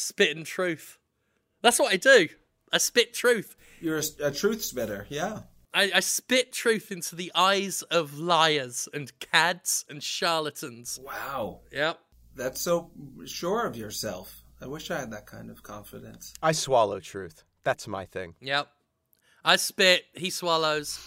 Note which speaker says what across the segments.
Speaker 1: spitting truth. That's what I do. I spit truth.
Speaker 2: You're a, a truth spitter, yeah.
Speaker 1: I, I spit truth into the eyes of liars and cads and charlatans.
Speaker 2: Wow,
Speaker 1: Yep.
Speaker 2: that's so sure of yourself. I wish I had that kind of confidence.
Speaker 3: I swallow truth. That's my thing.
Speaker 1: Yep. I spit, he swallows.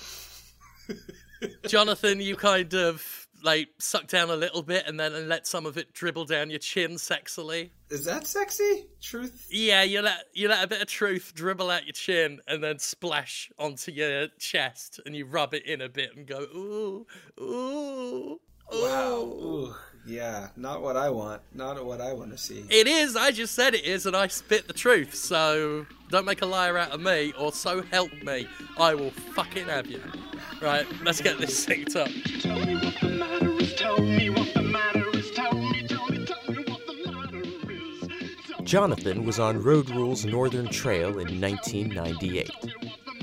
Speaker 1: Jonathan, you kind of like suck down a little bit and then let some of it dribble down your chin sexily.
Speaker 2: Is that sexy? Truth?
Speaker 1: Yeah, you let you let a bit of truth dribble out your chin and then splash onto your chest and you rub it in a bit and go, ooh, ooh,
Speaker 2: Wow.
Speaker 1: ooh.
Speaker 2: Ooh, yeah, not what I want. Not what I want to see.
Speaker 1: It is, I just said it is, and I spit the truth, so don't make a liar out of me, or so help me, I will fucking have you. Right, let's get this synced up.
Speaker 4: Tell me what the matter is. Tell me what the matter is. Tell me, tell me, tell me what the matter is.
Speaker 3: Jonathan was on Road Rules Northern Trail in 1998.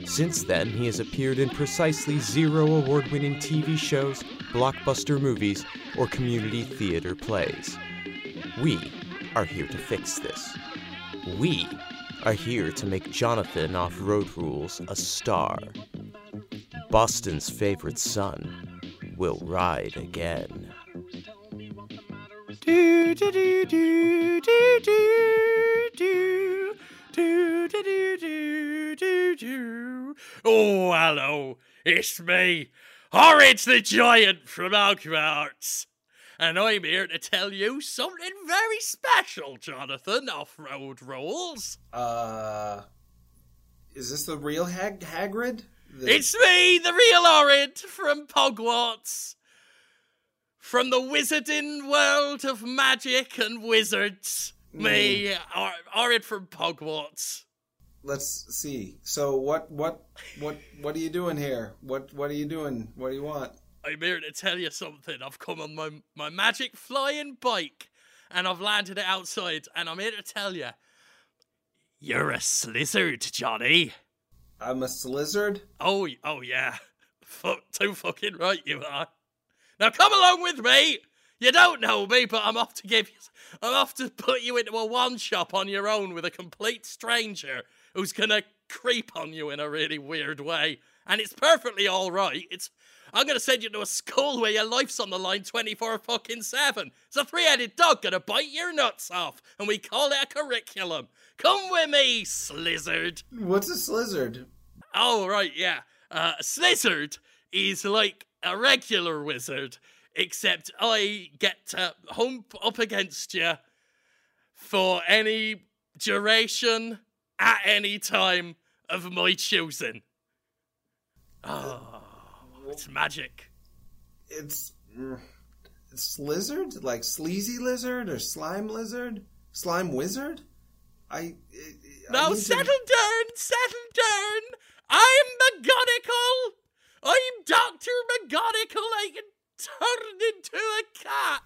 Speaker 3: Since then, he has appeared in precisely zero award winning TV shows, blockbuster movies, or community theater plays. We are here to fix this. We are here to make Jonathan off Road Rules a star. Boston's favorite son will ride again.
Speaker 1: Do, do, do, do, do, do, do, do, do, do, do, do. Oh, hello, it's me, Horrid the Giant from Hogwarts. And I'm here to tell you something very special, Jonathan, off-road rules.
Speaker 2: Uh, is this the real Hag- Hagrid? The-
Speaker 1: It's me, the real Orid from Hogwarts. From the wizarding world of magic and wizards. Me, Or- uh, Orid from Hogwarts.
Speaker 2: Let's see. So what? What? What? What are you doing here? What? What are you doing? What do you want?
Speaker 1: I'm here to tell you something. I've come on my, my magic flying bike and I've landed it outside and I'm here to tell you. You're a slizzard, Johnny.
Speaker 2: I'm a slizzard.
Speaker 1: Oh, oh yeah. Fuck, too fucking right you are. Now come along with me. You don't know me, but I'm off to give you. I'm off to put you into a one shop on your own with a complete stranger who's gonna creep on you in a really weird way, and it's perfectly all right. It's. I'm gonna send you to a school where your life's on the line 24 fucking seven. It's a three-headed dog gonna bite your nuts off, and we call it a curriculum. Come with me, slizzard.
Speaker 2: What's a slizzard?
Speaker 1: Oh, right, yeah. Uh, a Slizzard is like a regular wizard, except I get to hump up against you for any duration at any time of my choosing. Oh, it's magic.
Speaker 2: It's, it's lizard, like sleazy lizard or slime lizard, slime wizard. I. I
Speaker 1: Now
Speaker 2: need to-
Speaker 1: settle down, settle down. I'm McGonagall. I'm Dr. McGonagall. I can turn into a cat.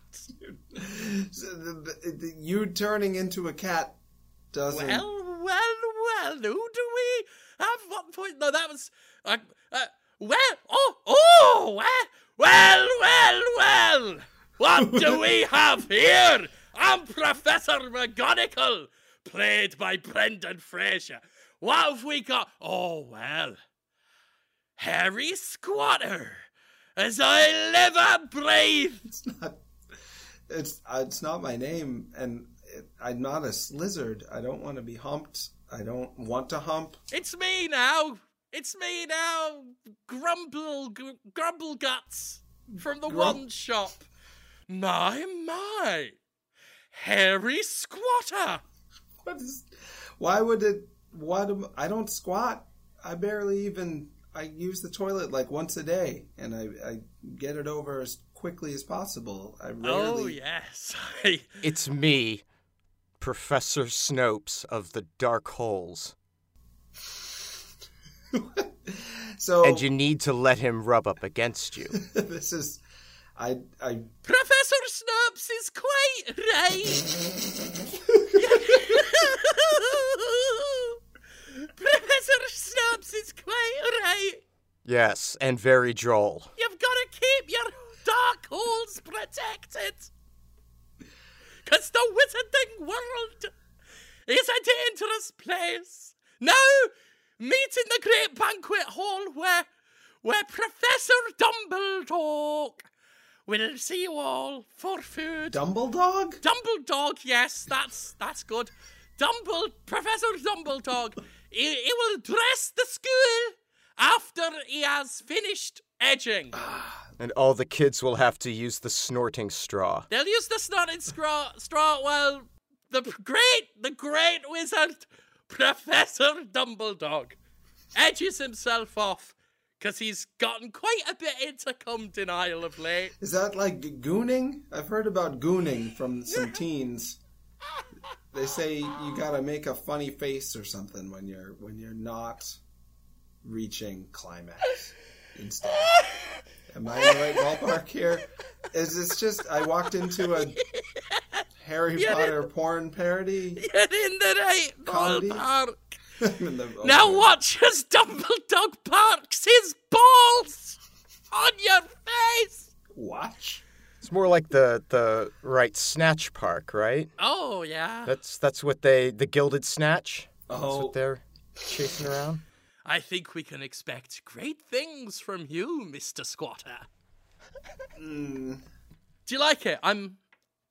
Speaker 2: So the- the- the- you turning into a cat doesn't.
Speaker 1: Well, well, well. Who do we have? What point? No, that was. Uh, uh, well, oh, oh, well, well, well, well. What do we have here? I'm Professor McGonagall, played by Brendan Fraser. What have we got? Oh, well. Harry Squatter, as I live and breathe.
Speaker 2: It's not. It's uh, it's not my name, and it, I'm not a slizzard. I don't want to be humped. I don't want to hump.
Speaker 1: It's me now. It's me now. Grumble, gr- grumble guts from the one shop. My my, hairy Squatter.
Speaker 2: What is? Why would it? What? am- I don't squat. I barely even. I use the toilet like once a day, and I, I get it over as quickly as possible. I rarely.
Speaker 1: Oh yes,
Speaker 3: It's me, Professor Snopes of the Dark Holes.
Speaker 2: So
Speaker 3: And you need to let him rub up against you.
Speaker 2: this is. I I
Speaker 1: Professor Snopes is quite right. Professor Snopes is quite right.
Speaker 3: Yes, and very droll.
Speaker 1: You've got to keep your dark holes protected. Because the wizarding world adventurous place. Now, meet in the great banquet hall where, where Professor Dumbledore will see you all for food.
Speaker 2: Dumbledog?
Speaker 1: Dumbledore, yes, that's that's good. Dumble, Professor Dumbledore, he, he will dress the school after he has finished edging.
Speaker 3: Ah, and all the kids will have to use the snorting straw.
Speaker 1: They'll use the snorting straw, straw while the great, the great wizard, Professor Dumbledore, edges himself off because he's gotten quite a bit into cum denial of late.
Speaker 2: Is that like gooning? I've heard about gooning from some teens. They say you gotta make a funny face or something when you're when you're not reaching climax. Instead, am I in the right ballpark here? Is this just I walked into a Harry Potter porn parody?
Speaker 1: Get in the right
Speaker 2: Comedy?
Speaker 1: ballpark.
Speaker 2: The-
Speaker 1: Now watch as Dumbledore parks his balls on your face.
Speaker 2: Watch.
Speaker 3: It's more like the the right snatch park, right?
Speaker 1: Oh yeah.
Speaker 3: That's that's what they the gilded snatch. That's
Speaker 2: Oh,
Speaker 3: what they're chasing around.
Speaker 1: I think we can expect great things from you, Mr. Squatter.
Speaker 2: mm,
Speaker 1: Do you like it? I'm.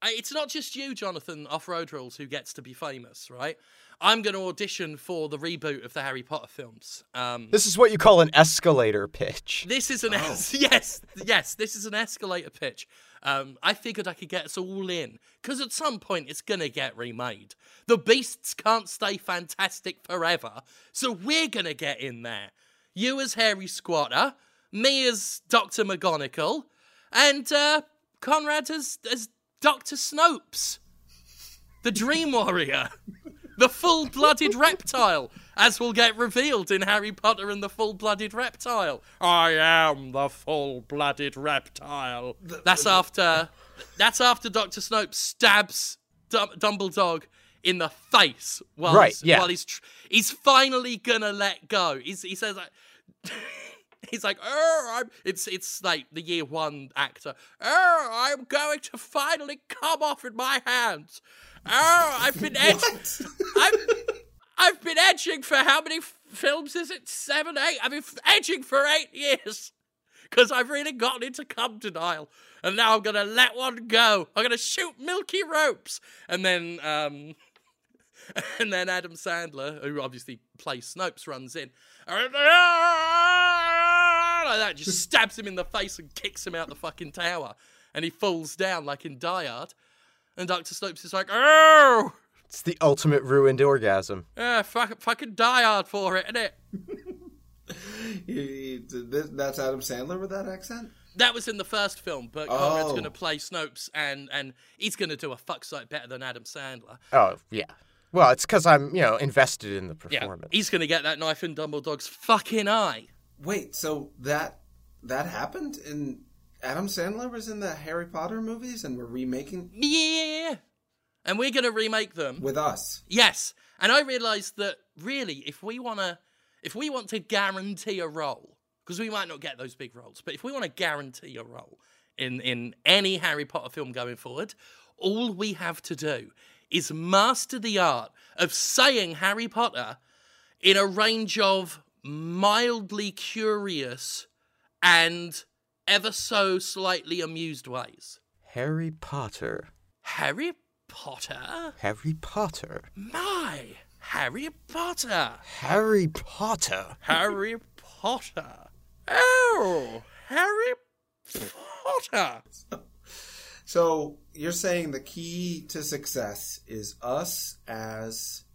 Speaker 1: I, it's not just you, Jonathan Off Road Rules, who gets to be famous, right? I'm going to audition for the reboot of the Harry Potter films. Um,
Speaker 3: This is what you call an escalator pitch.
Speaker 1: This is an
Speaker 2: Oh.
Speaker 1: es- yes, yes. This is an escalator pitch. Um, I figured I could get us all in because at some point it's gonna get remade. The beasts can't stay fantastic forever, so we're gonna get in there. You as Harry Squatter, me as Doctor McGonagall, and uh, Conrad as as Doctor Snopes, the Dream Warrior. The full blooded reptile, as will get revealed in Harry Potter and the Full Blooded Reptile. I am the full blooded reptile. That's after. That's after Dr. Snope stabs Dum- Dumbledore in the face while
Speaker 3: Right,
Speaker 1: he's,
Speaker 3: yeah.
Speaker 1: while he's tr- he's finally gonna let go. He's, he says like. He's like, oh, I'm. It's it's like the year one actor. Oh, I'm going to finally come off in my hands. Oh, I've been edging. I've, I've been edging for how many f- films is it? Seven, eight? I've been f- edging for eight years because I've really gotten into cum denial, and now I'm gonna let one go. I'm gonna shoot milky ropes, and then um, and then Adam Sandler, who obviously plays Snopes, runs in. Like that, just stabs him in the face and kicks him out the fucking tower. And he falls down like in Die Hard. And Dr. Snopes is like, oh,
Speaker 3: It's the ultimate ruined orgasm.
Speaker 1: yeah, fuck, fucking Die Hard for it, innit?
Speaker 2: he- he- that's Adam Sandler with that accent.
Speaker 1: That was in the first film, but Conrad's
Speaker 2: Oh.
Speaker 1: going to play Snopes, and, and he's going to do a fuck sight better than Adam Sandler.
Speaker 3: Oh yeah. Well, it's because I'm you know invested in the
Speaker 1: Yeah,
Speaker 3: performance.
Speaker 1: he's going to get that knife in Dumbledore's fucking eye.
Speaker 2: Wait, so that that happened and Adam Sandler was in the Harry Potter movies, and we're remaking
Speaker 1: Yeah. And we're going to remake them.
Speaker 2: with us.
Speaker 1: Yes, and I realised that really, if we want to, if we want to guarantee a role, because we might not get those big roles, but if we want to guarantee a role in in any Harry Potter film going forward, all we have to do is master the art of saying Harry Potter in a range of mildly curious and ever so slightly amused ways.
Speaker 3: Harry Potter.
Speaker 1: Harry Potter?
Speaker 3: Harry Potter.
Speaker 1: My Harry Potter.
Speaker 3: Harry Potter.
Speaker 1: Harry Potter. Oh, Harry Potter.
Speaker 2: So you're saying the key to success is us as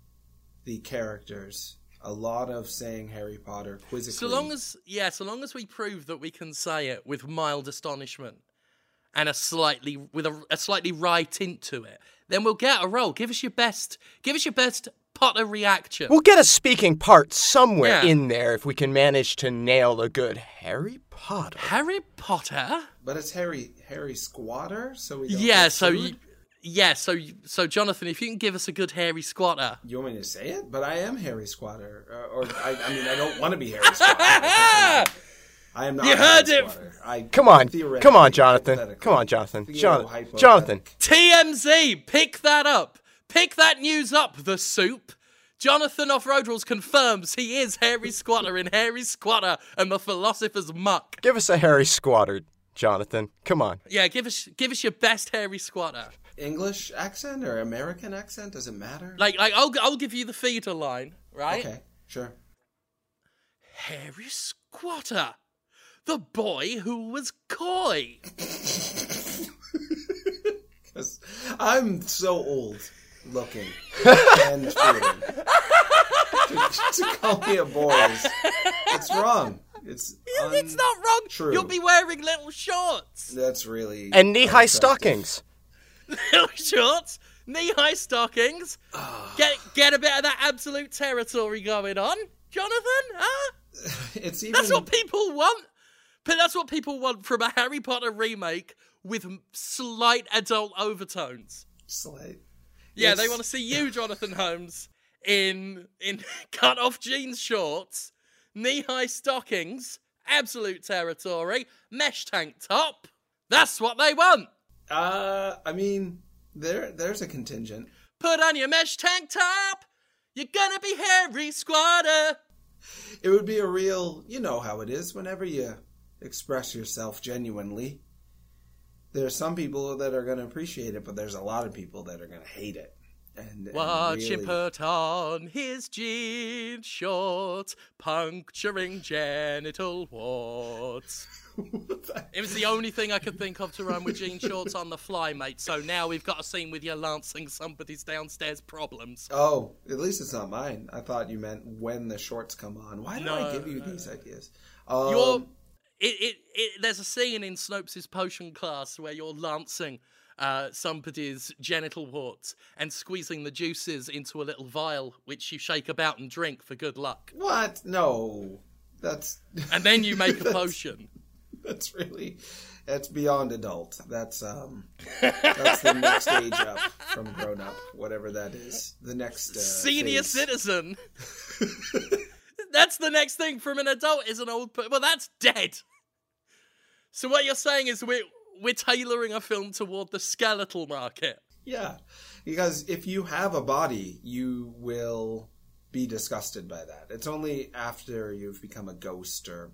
Speaker 2: the characters. A lot of saying Harry Potter quizzically.
Speaker 1: So long as yeah, so long as we prove that we can say it with mild astonishment and a slightly with a, a slightly wry tint to it, then we'll get a role. Give us your best. Give us your best Potter reaction.
Speaker 3: We'll get a speaking part somewhere
Speaker 1: Yeah.
Speaker 3: in there if we can manage to nail a good Harry Potter.
Speaker 1: Harry Potter.
Speaker 2: but it's Harry Harry Squatter, so we don't
Speaker 1: Yeah.
Speaker 2: get
Speaker 1: So
Speaker 2: sued?
Speaker 1: you, yeah. So so Jonathan, if you can give us a good hairy squatter.
Speaker 2: You want me to say it? But I am Harry Squatter, uh, or I, I mean, I don't want to be Harry Squatter. I am not.
Speaker 1: You
Speaker 2: Harry
Speaker 1: heard it.
Speaker 2: I,
Speaker 3: Come on. Come on, Jonathan. Come on, Jonathan.
Speaker 2: theo-
Speaker 3: Jonathan.
Speaker 2: hypothetical-
Speaker 3: Jonathan.
Speaker 1: TMZ, pick that up. Pick that news up, the soup. Jonathan off Road Rules confirms he is Harry Squatter in Harry Squatter and the Philosopher's Muck.
Speaker 3: Give us a hairy squatter, Jonathan. Come on.
Speaker 1: Yeah, give us give us your best Harry Squatter.
Speaker 2: English accent or American accent? Does it matter?
Speaker 1: Like like I'll I'll give you the feeder line, right?
Speaker 2: okay, sure.
Speaker 1: Harry Squatter, the boy who was coy.
Speaker 2: 'Cause I'm so old looking and feeling. to, to call me a boy is it's wrong. It's
Speaker 1: it's not wrong.
Speaker 2: True.
Speaker 1: You'll be wearing little shorts.
Speaker 2: That's really
Speaker 3: And knee-high stockings.
Speaker 1: Little shorts, knee-high stockings. Ah. get get a bit of that absolute territory going on, Jonathan. Huh?
Speaker 2: It's even
Speaker 1: That's what people want. But that's what people want from a Harry Potter remake with slight adult overtones.
Speaker 2: slight.
Speaker 1: Yeah, they want to see you, Jonathan Holmes, in in cut off jeans shorts, knee high stockings, absolute territory, mesh tank top. That's what they want.
Speaker 2: Uh, I mean, there there's a contingent.
Speaker 1: Put on your mesh tank top. You're gonna be Harry Squatter.
Speaker 2: It would be a real, you know how it is whenever you express yourself genuinely. There are some people that are going to appreciate it, but there's a lot of people that are going to hate it. And, and
Speaker 1: Watch him put on his jean shorts, puncturing genital warts. It was the only thing I could think of to run with jean shorts on the fly, mate. So now we've got a scene with you lancing somebody's downstairs problems.
Speaker 2: Oh, at least it's not mine. I thought you meant when the shorts come on. Why do I give you
Speaker 1: no,
Speaker 2: these ideas? Um,
Speaker 1: You're, it, it, it, there's a scene in Snopes' potion class where you're lancing uh, somebody's genital warts and squeezing the juices into a little vial, which you shake about and drink for good luck.
Speaker 2: what? No, that's
Speaker 1: And then you make a potion.
Speaker 2: That's really that's beyond adult. That's um that's the next age up from grown up, whatever that is. The next uh,
Speaker 1: Senior
Speaker 2: phase.
Speaker 1: citizen. that's the next thing from an adult is an old. Per- well, that's dead. So what you're saying is we're we're tailoring a film toward the skeletal market.
Speaker 2: Yeah, because if you have a body, you will be disgusted by that. It's only after you've become a ghost or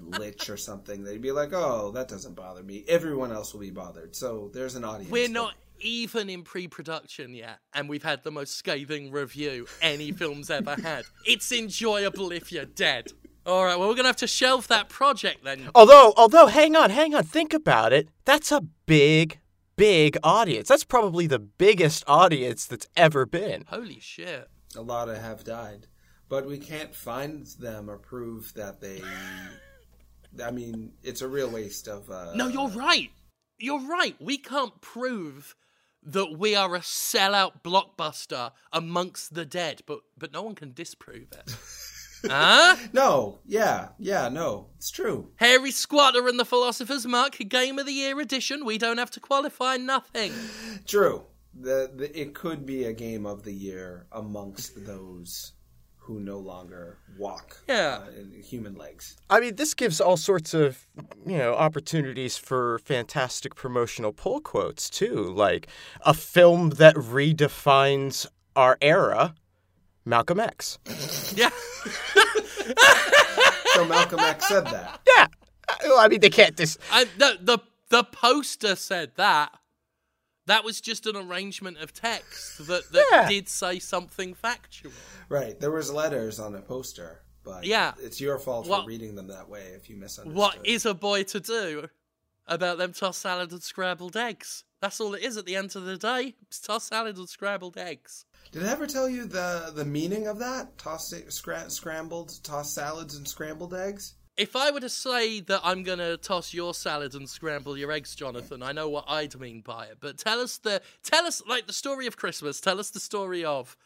Speaker 2: lich or something that you'd be like, "Oh, that doesn't bother me." Everyone else will be bothered. So there's an audience.
Speaker 1: We're
Speaker 2: that-
Speaker 1: not even in pre-production yet, and we've had the most scathing review any film's ever had. It's enjoyable if you're dead. All right, well we're gonna have to shelve that project then.
Speaker 3: Although, although, hang on, hang on, think about it. That's a big, big audience. That's probably the biggest audience that's ever been.
Speaker 1: Holy shit!
Speaker 2: A lot of have died, but we can't find them or prove that they. I mean, it's a real waste of. Uh,
Speaker 1: No, you're right. You're right. We can't prove that we are a sellout blockbuster amongst the dead, but but no one can disprove it. huh?
Speaker 2: No, yeah, yeah, no, it's true.
Speaker 1: Harry Squatter and the Philosopher's Mark, Game of the Year edition. We don't have to qualify nothing.
Speaker 2: True. The, the it could be a game of the year amongst those who no longer walk
Speaker 1: Yeah.
Speaker 2: uh, in human legs.
Speaker 3: I mean, this gives all sorts of, you know, opportunities for fantastic promotional pull quotes, too. Like a film that redefines our era, Malcolm X.
Speaker 1: Yeah.
Speaker 2: So Malcolm X said that.
Speaker 3: Yeah. Uh, I mean, they can't dis.
Speaker 1: I, the, the, the poster said that. That was just an arrangement of text that, that
Speaker 3: Yeah.
Speaker 1: did say something factual.
Speaker 2: Right. There was letters on a poster, but
Speaker 1: Yeah.
Speaker 2: it's your fault
Speaker 1: What-
Speaker 2: for reading them that way if you misunderstood.
Speaker 1: What is a boy to do about them tossed salad and scrambled eggs? That's all it is at the end of the day. It's tossed salad and scrambled eggs.
Speaker 2: Did I ever tell you the the meaning of that? Toss scra- scrambled, toss salads and scrambled eggs.
Speaker 1: If I were to say that I'm gonna toss your salad and scramble your eggs, Jonathan, I know what I'd mean by it. But tell us the tell us like the story of Christmas. Tell us the story of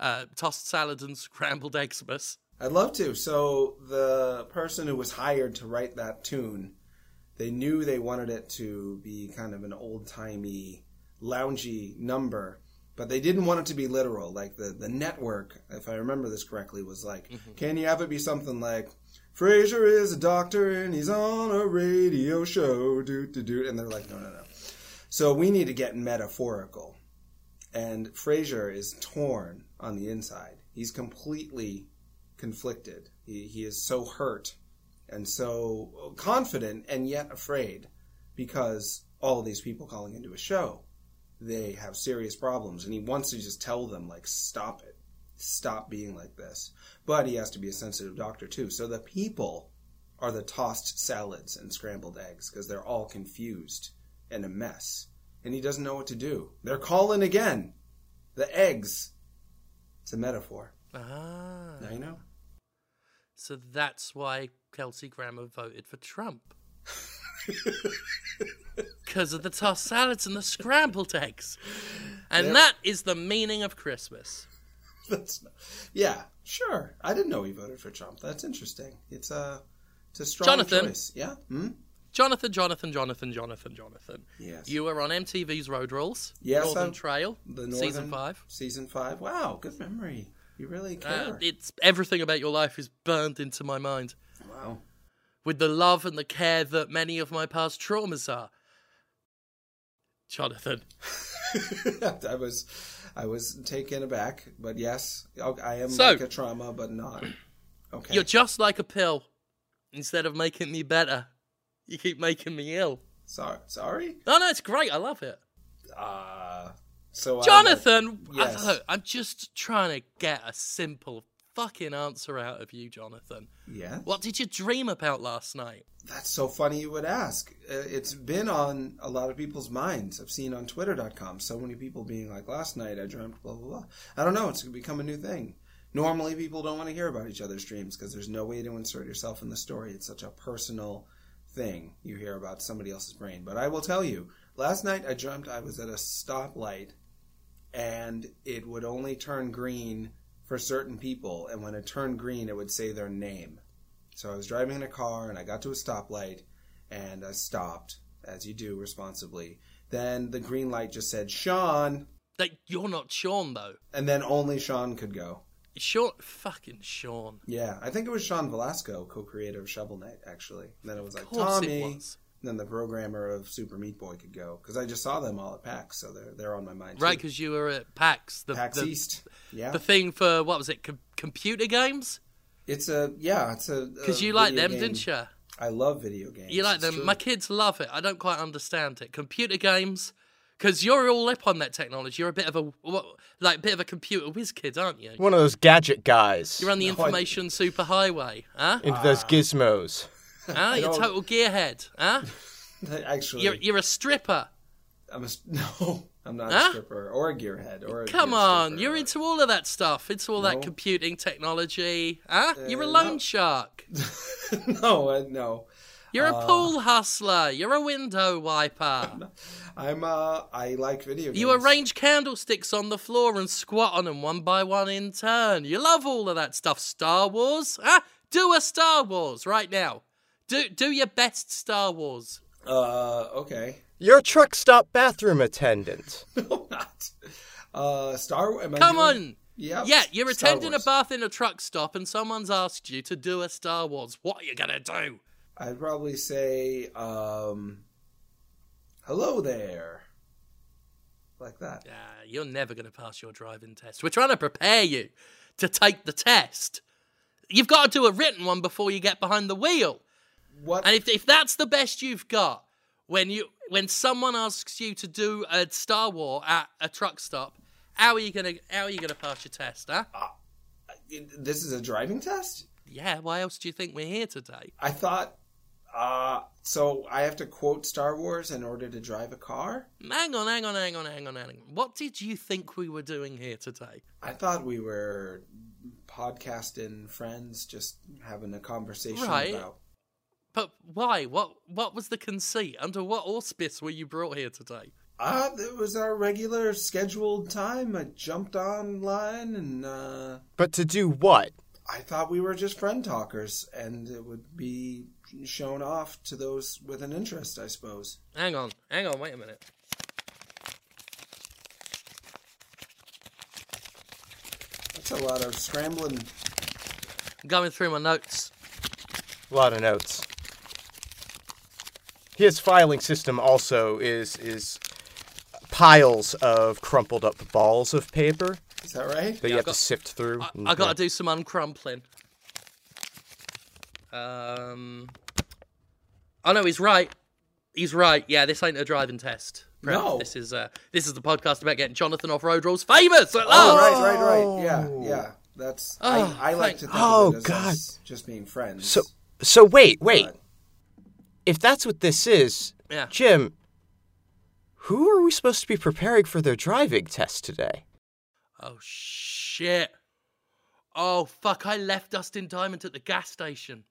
Speaker 1: uh, tossed salad and scrambled eggsmas.
Speaker 2: I'd love to. So the person who was hired to write that tune, they knew they wanted it to be kind of an old timey, loungy number, but they didn't want it to be literal. Like the the network, if I remember this correctly, was like, can you have it be something like? Frasier is a doctor and he's on a radio show, do do do, and they're like, no, no, no. So we need to get metaphorical, and Frasier is torn on the inside. He's completely conflicted. He, he is so hurt and so confident and yet afraid because all these people calling into a show, they have serious problems. And he wants to just tell them, like, stop it. Stop being like this. But he has to be a sensitive doctor, too. So the people are the tossed salads and scrambled eggs because they're all confused and a mess. And he doesn't know what to do. They're calling again. The eggs. It's a metaphor.
Speaker 1: Ah.
Speaker 2: Now you know.
Speaker 1: So that's why Kelsey Grammer voted for Trump. Because of the tossed salads and the scrambled eggs. And
Speaker 2: Yep.
Speaker 1: that is the meaning of Christmas.
Speaker 2: That's yeah, sure. I didn't know he voted for Trump. That's interesting. It's a it's a strong
Speaker 1: Jonathan.
Speaker 2: choice. Yeah. Hmm?
Speaker 1: Jonathan, Jonathan, Jonathan, Jonathan, Jonathan.
Speaker 2: Yes.
Speaker 1: You were on MTV's Road Rules.
Speaker 2: Yes,
Speaker 1: Northern
Speaker 2: I'm-
Speaker 1: Trail.
Speaker 2: the Northern,
Speaker 1: Season five.
Speaker 2: Season five. Wow, good memory. You really
Speaker 1: Uh,
Speaker 2: care.
Speaker 1: it's everything about your life is burned into my mind
Speaker 2: wow.
Speaker 1: with the love and the care that many of my past traumas are. Jonathan,
Speaker 2: I was I was taken aback, but yes, I am
Speaker 1: So-
Speaker 2: like a trauma, but not. Okay.
Speaker 1: you're just like a pill. Instead of making me better, you keep making me ill.
Speaker 2: sorry. Sorry.
Speaker 1: Oh no, it's great. I love it.
Speaker 2: Uh so I-
Speaker 1: Jonathan, I-
Speaker 2: yes.
Speaker 1: I'm just trying to get a simple fucking answer out of you, Jonathan.
Speaker 2: yeah.
Speaker 1: What did you dream about last night?
Speaker 2: That's so funny you would ask. Uh, It's been on a lot of people's minds. I've seen on Twitter.com so many people being like, last night I dreamt blah, blah, blah. I don't know. It's become a new thing. Normally people don't want to hear about each other's dreams because there's no way to insert yourself in the story. It's such a personal thing you hear about somebody else's brain. But I will tell you, last night I dreamt I was at a stoplight and it would only turn green for certain people. And when it turned green, it would say their name. So I was driving in a car and I got to a stoplight and I stopped, as you do responsibly. Then the green light just said Sean,
Speaker 1: Like you're not Sean though.
Speaker 2: and then only Sean could go.
Speaker 1: Sean, fucking Sean.
Speaker 2: Yeah, I think it was Sean Velasco, co-creator of Shovel Knight, actually. And then it was like Tommy.
Speaker 1: was.
Speaker 2: And then the programmer of Super Meat Boy could go because I just saw them all at PAX, so they're they're on my mind.
Speaker 1: Right, because you were at PAX, the
Speaker 2: PAX
Speaker 1: the,
Speaker 2: East. Yeah,
Speaker 1: the thing for what was it? Com- computer games?
Speaker 2: it's a yeah, it's a
Speaker 1: Because you like them,
Speaker 2: game.
Speaker 1: didn't you?
Speaker 2: I love video games.
Speaker 1: You like
Speaker 2: It's
Speaker 1: them.
Speaker 2: true.
Speaker 1: My kids love it. I don't quite understand it. Computer games. Because you're all up on that technology. You're a bit of a what, like a bit of a computer whiz kid, aren't you?
Speaker 3: One of those gadget guys.
Speaker 1: You're on the
Speaker 2: No, I-
Speaker 1: information superhighway, huh?
Speaker 3: into those ah. gizmos.
Speaker 1: Huh? You're
Speaker 2: don't-
Speaker 1: total gearhead, huh?
Speaker 2: Actually,
Speaker 1: You're you're a stripper.
Speaker 2: I'm a, no, I'm not
Speaker 1: Huh?
Speaker 2: a stripper or a gearhead or a
Speaker 1: Come
Speaker 2: gear
Speaker 1: on, you're into all of that stuff. Into all that computing technology, huh? You're a
Speaker 2: Uh,
Speaker 1: loan
Speaker 2: no.
Speaker 1: shark.
Speaker 2: no, uh, no.
Speaker 1: You're a pool hustler. You're a window wiper.
Speaker 2: I'm uh, I like video games.
Speaker 1: You arrange candlesticks on the floor and squat on them one by one in turn. You love all of that stuff. Star Wars? Huh? Do a Star Wars right now. Do do your best Star Wars.
Speaker 2: Uh, okay.
Speaker 3: You're a truck stop bathroom attendant.
Speaker 2: No, not. Uh, Star. Am I
Speaker 1: Come
Speaker 2: doing-
Speaker 1: on.
Speaker 2: Yeah.
Speaker 1: Yeah, you're
Speaker 2: Star
Speaker 1: attending a bath in a truck stop and someone's asked you to do a Star Wars. What are you gonna do?
Speaker 2: I'd probably say, um, hello there. Like that.
Speaker 1: Yeah, you're never gonna pass your driving test. We're trying to prepare you to take the test. You've got to do a written one before you get behind the wheel.
Speaker 2: What?
Speaker 1: And if, if that's the best you've got, when you when someone asks you to do a Star War at a truck stop, how are you gonna how are you gonna pass your test, huh?
Speaker 2: this is a driving test?
Speaker 1: Yeah, why else do you think we're here today?
Speaker 2: I thought, uh, so I have to quote Star Wars in order to drive a car?
Speaker 1: Hang on, hang on, hang on, hang on, hang on. What did you think we were doing here today?
Speaker 2: I thought we were podcasting friends, just having a conversation
Speaker 1: Right.
Speaker 2: about.
Speaker 1: But why? What what was the conceit? Under what auspice were you brought here today?
Speaker 2: Uh, it was our regular scheduled time. I jumped online and uh,
Speaker 3: But to do what?
Speaker 2: I thought we were just friend talkers, and it would be shown off to those with an interest, I suppose.
Speaker 1: Hang on, hang on, wait a minute.
Speaker 2: That's a lot of scrambling.
Speaker 1: Going through my notes.
Speaker 3: A lot of notes. His filing system also is is piles of crumpled up balls of paper.
Speaker 2: Is that right?
Speaker 3: that you
Speaker 1: I've
Speaker 3: have
Speaker 1: got-
Speaker 3: to sift through.
Speaker 1: I,
Speaker 3: and-
Speaker 1: I got
Speaker 3: yeah.
Speaker 1: to do some uncrumpling. Um. Oh no, he's right. He's right. Yeah, this ain't a driving test. Brett.
Speaker 2: No.
Speaker 1: this is uh, this is the podcast about getting Jonathan off road rules famous at
Speaker 2: Oh, right, right, right. Yeah, yeah. That's
Speaker 1: Oh,
Speaker 2: I, I like to think
Speaker 3: Oh,
Speaker 2: of it as
Speaker 3: God.
Speaker 2: just being friends.
Speaker 3: So, so wait, wait.
Speaker 2: But-
Speaker 3: If that's what this is,
Speaker 1: Yeah.
Speaker 3: Jim, who are we supposed to be preparing for their driving test today?
Speaker 1: Oh shit. Oh fuck! I left Dustin Diamond at the gas station.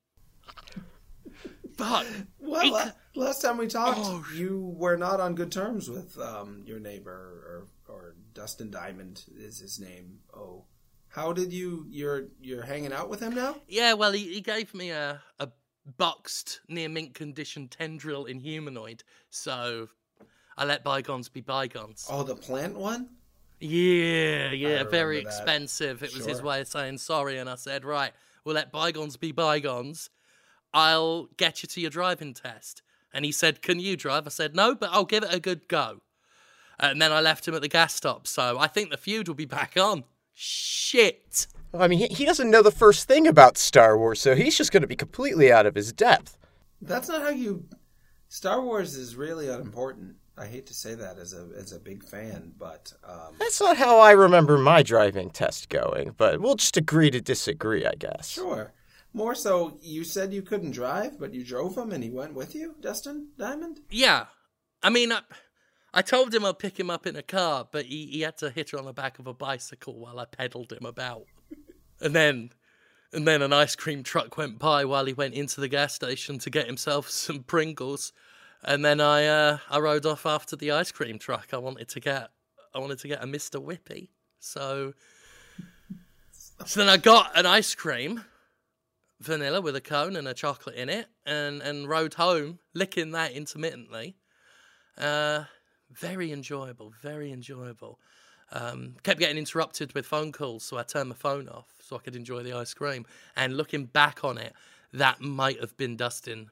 Speaker 1: Fuck.
Speaker 2: Well,
Speaker 1: He
Speaker 2: la- last time we talked,
Speaker 1: Oh,
Speaker 2: you were not on good terms with um, your neighbor, or, or Dustin Diamond is his name. Oh, how did you? You're you're hanging out with him now?
Speaker 1: Yeah, well, he, he gave me a, a boxed, near mint condition Tendril Inhumanoid, so I let bygones be bygones.
Speaker 2: Oh, the plant one.
Speaker 1: Yeah, yeah, very
Speaker 2: that.
Speaker 1: expensive. It was his way of saying sorry, and I said, right, we'll let bygones be bygones. I'll get you to your driving test. And he said, Can you drive? I said, No, but I'll give it a good go. And then I left him at the gas stop, so I think the feud will be back on. Shit.
Speaker 3: I mean, he, he doesn't know the first thing about Star Wars, so he's just going to be completely out of his depth.
Speaker 2: That's not how you. Star Wars is really unimportant. I hate to say that as a as a big fan, but um,
Speaker 3: That's not how I remember my driving test going, but we'll just agree to disagree, I guess.
Speaker 2: sure. More so, you said you couldn't drive, but you drove him and he went with you, Dustin Diamond.
Speaker 1: Yeah. I mean, I, I told him I'd pick him up in a car, but he, he had to hit her on the back of a bicycle while I pedalled him about. And then and then an ice cream truck went by while he went into the gas station to get himself some Pringles. And then I uh, I rode off after the ice cream truck. I wanted to get I wanted to get a Mr. Whippy. So So then I got an ice cream, vanilla with a cone and a chocolate in it, and, and rode home, licking that intermittently. Uh, very enjoyable, very enjoyable. Um, kept getting interrupted with phone calls, so I turned my phone off so I could enjoy the ice cream. And looking back on it, that might have been Dustin.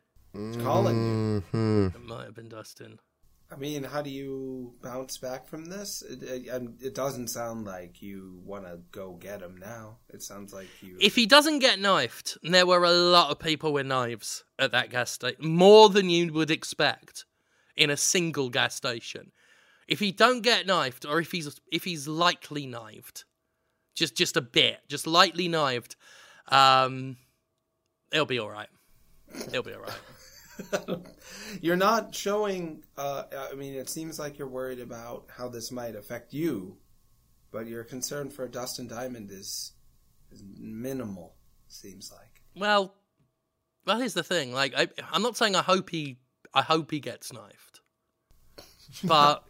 Speaker 2: Calling you.
Speaker 1: It might have been Dustin.
Speaker 2: I mean, how do you bounce back from this? It, it, it doesn't sound like you want to go get him now. It sounds like you.
Speaker 1: If he doesn't get knifed, and there were a lot of people with knives at that gas station, more than you would expect in a single gas station. If he don't get knifed, or if he's if he's lightly knifed, just just a bit, just lightly knifed, um, it'll be all right. It'll be all right.
Speaker 2: you're not showing. Uh, I mean, it seems like you're worried about how this might affect you, but your concern for Dustin Diamond is, is minimal. Seems like.
Speaker 1: Well, well, here's the thing. Like, I, I'm not saying I hope he, I hope he gets knifed, but,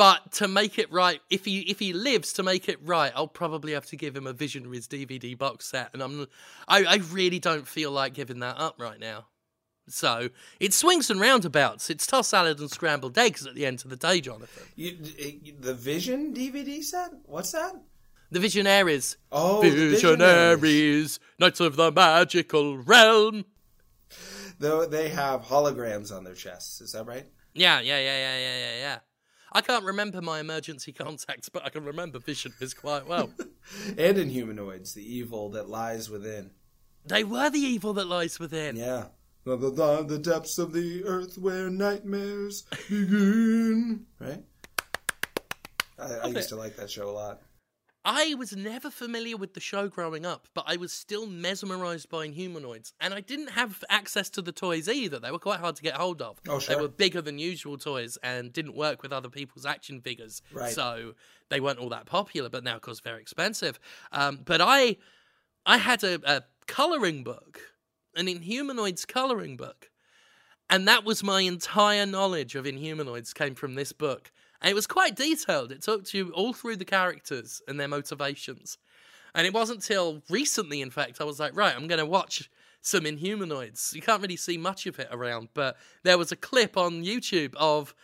Speaker 1: but to make it right, if he if he lives to make it right, I'll probably have to give him a Visionaries DVD box set, and I'm, I, I really don't feel like giving that up right now. So it swings and roundabouts. It's toss salad and scrambled eggs at the end of the day, Jonathan.
Speaker 2: You, eh, the Vision DVD set? What's that?
Speaker 1: The Visionaries.
Speaker 2: Oh, Visionaries.
Speaker 1: Visionaries, Knights of the Magical Realm.
Speaker 2: Though they have holograms on their chests. Is that right?
Speaker 1: Yeah, yeah, yeah, yeah, yeah, yeah, yeah. I can't remember my emergency contacts, but I can remember Visionaries quite well.
Speaker 2: And Inhumanoids, the evil that lies within.
Speaker 1: they were the evil that lies within.
Speaker 2: Yeah. The, the, the, the depths of the earth where nightmares begin. Right? I, I used to like that show a lot.
Speaker 1: I was never familiar with the show growing up, but I was still mesmerized by humanoids. And I didn't have access to the toys either. They were quite hard to get hold of.
Speaker 2: Oh, sure.
Speaker 1: They were bigger than usual toys and didn't work with other people's action figures.
Speaker 2: Right.
Speaker 1: So they weren't all that popular, but now, of course, very expensive. Um, but I, I had a, a coloring book, an Inhumanoids coloring book. And that was my entire knowledge of Inhumanoids came from this book. And it was quite detailed. It talked you all through the characters and their motivations. And it wasn't till recently, in fact, I was like, right, I'm going to watch some Inhumanoids. You can't really see much of it around, but there was a clip on YouTube of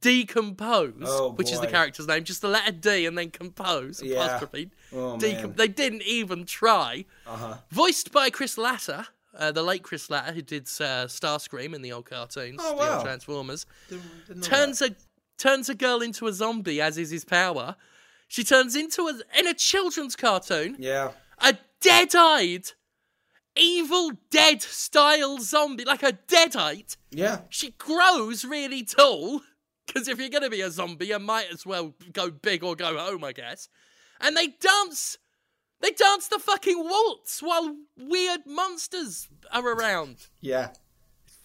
Speaker 1: D'Compose,
Speaker 2: Oh,
Speaker 1: which is the character's name, just the letter D and then compose,
Speaker 2: Yeah.
Speaker 1: apostrophe.
Speaker 2: Oh,
Speaker 1: Decom- they didn't even try.
Speaker 2: Uh-huh.
Speaker 1: Voiced by Chris Latta, uh, the late Chris Latta, who did uh, Starscream in the old cartoons,
Speaker 2: Oh,
Speaker 1: the old Transformers
Speaker 2: Didn't, didn't
Speaker 1: turns a turns a girl into a zombie, as is his power. She turns into a in a children's cartoon
Speaker 2: Yeah.
Speaker 1: a dead-eyed, evil dead style zombie, like a deadite.
Speaker 2: Yeah.
Speaker 1: She grows really tall because if you're gonna be a zombie, you might as well go big or go home, I guess. And they dance. They dance the fucking waltz while weird monsters are around.
Speaker 2: Yeah.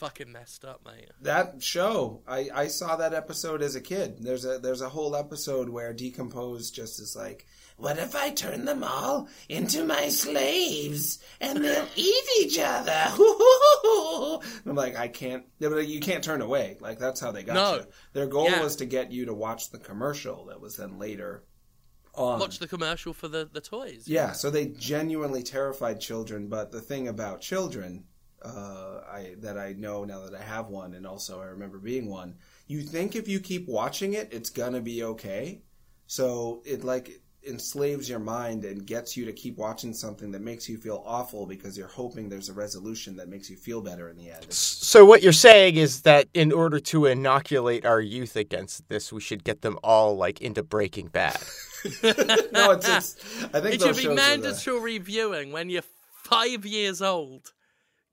Speaker 1: Fucking messed up, mate.
Speaker 2: That show, I, I saw that episode as a kid. There's a there's a whole episode where D'Compose just is like, "What if I turn them all into my slaves and they'll eat each other?" I'm like, I can't. You can't turn away. Like that's how they got
Speaker 1: No.
Speaker 2: you. Their goal
Speaker 1: Yeah.
Speaker 2: was to get you to watch the commercial that was then later on.
Speaker 1: Watch the commercial for the, the toys.
Speaker 2: Yeah, so they genuinely terrified children. But the thing about children, uh, I that I know now that I have one, and also I remember being one. You think if you keep watching it, it's gonna be okay. So it like enslaves your mind and gets you to keep watching something that makes you feel awful because you're hoping there's a resolution that makes you feel better in the end.
Speaker 3: So what you're saying is that in order to inoculate our youth against this, we should get them all like into Breaking Bad.
Speaker 2: no, it's, it's I think
Speaker 1: It
Speaker 2: those
Speaker 1: should be
Speaker 2: shows are the-
Speaker 1: mandatory viewing when you're five years old,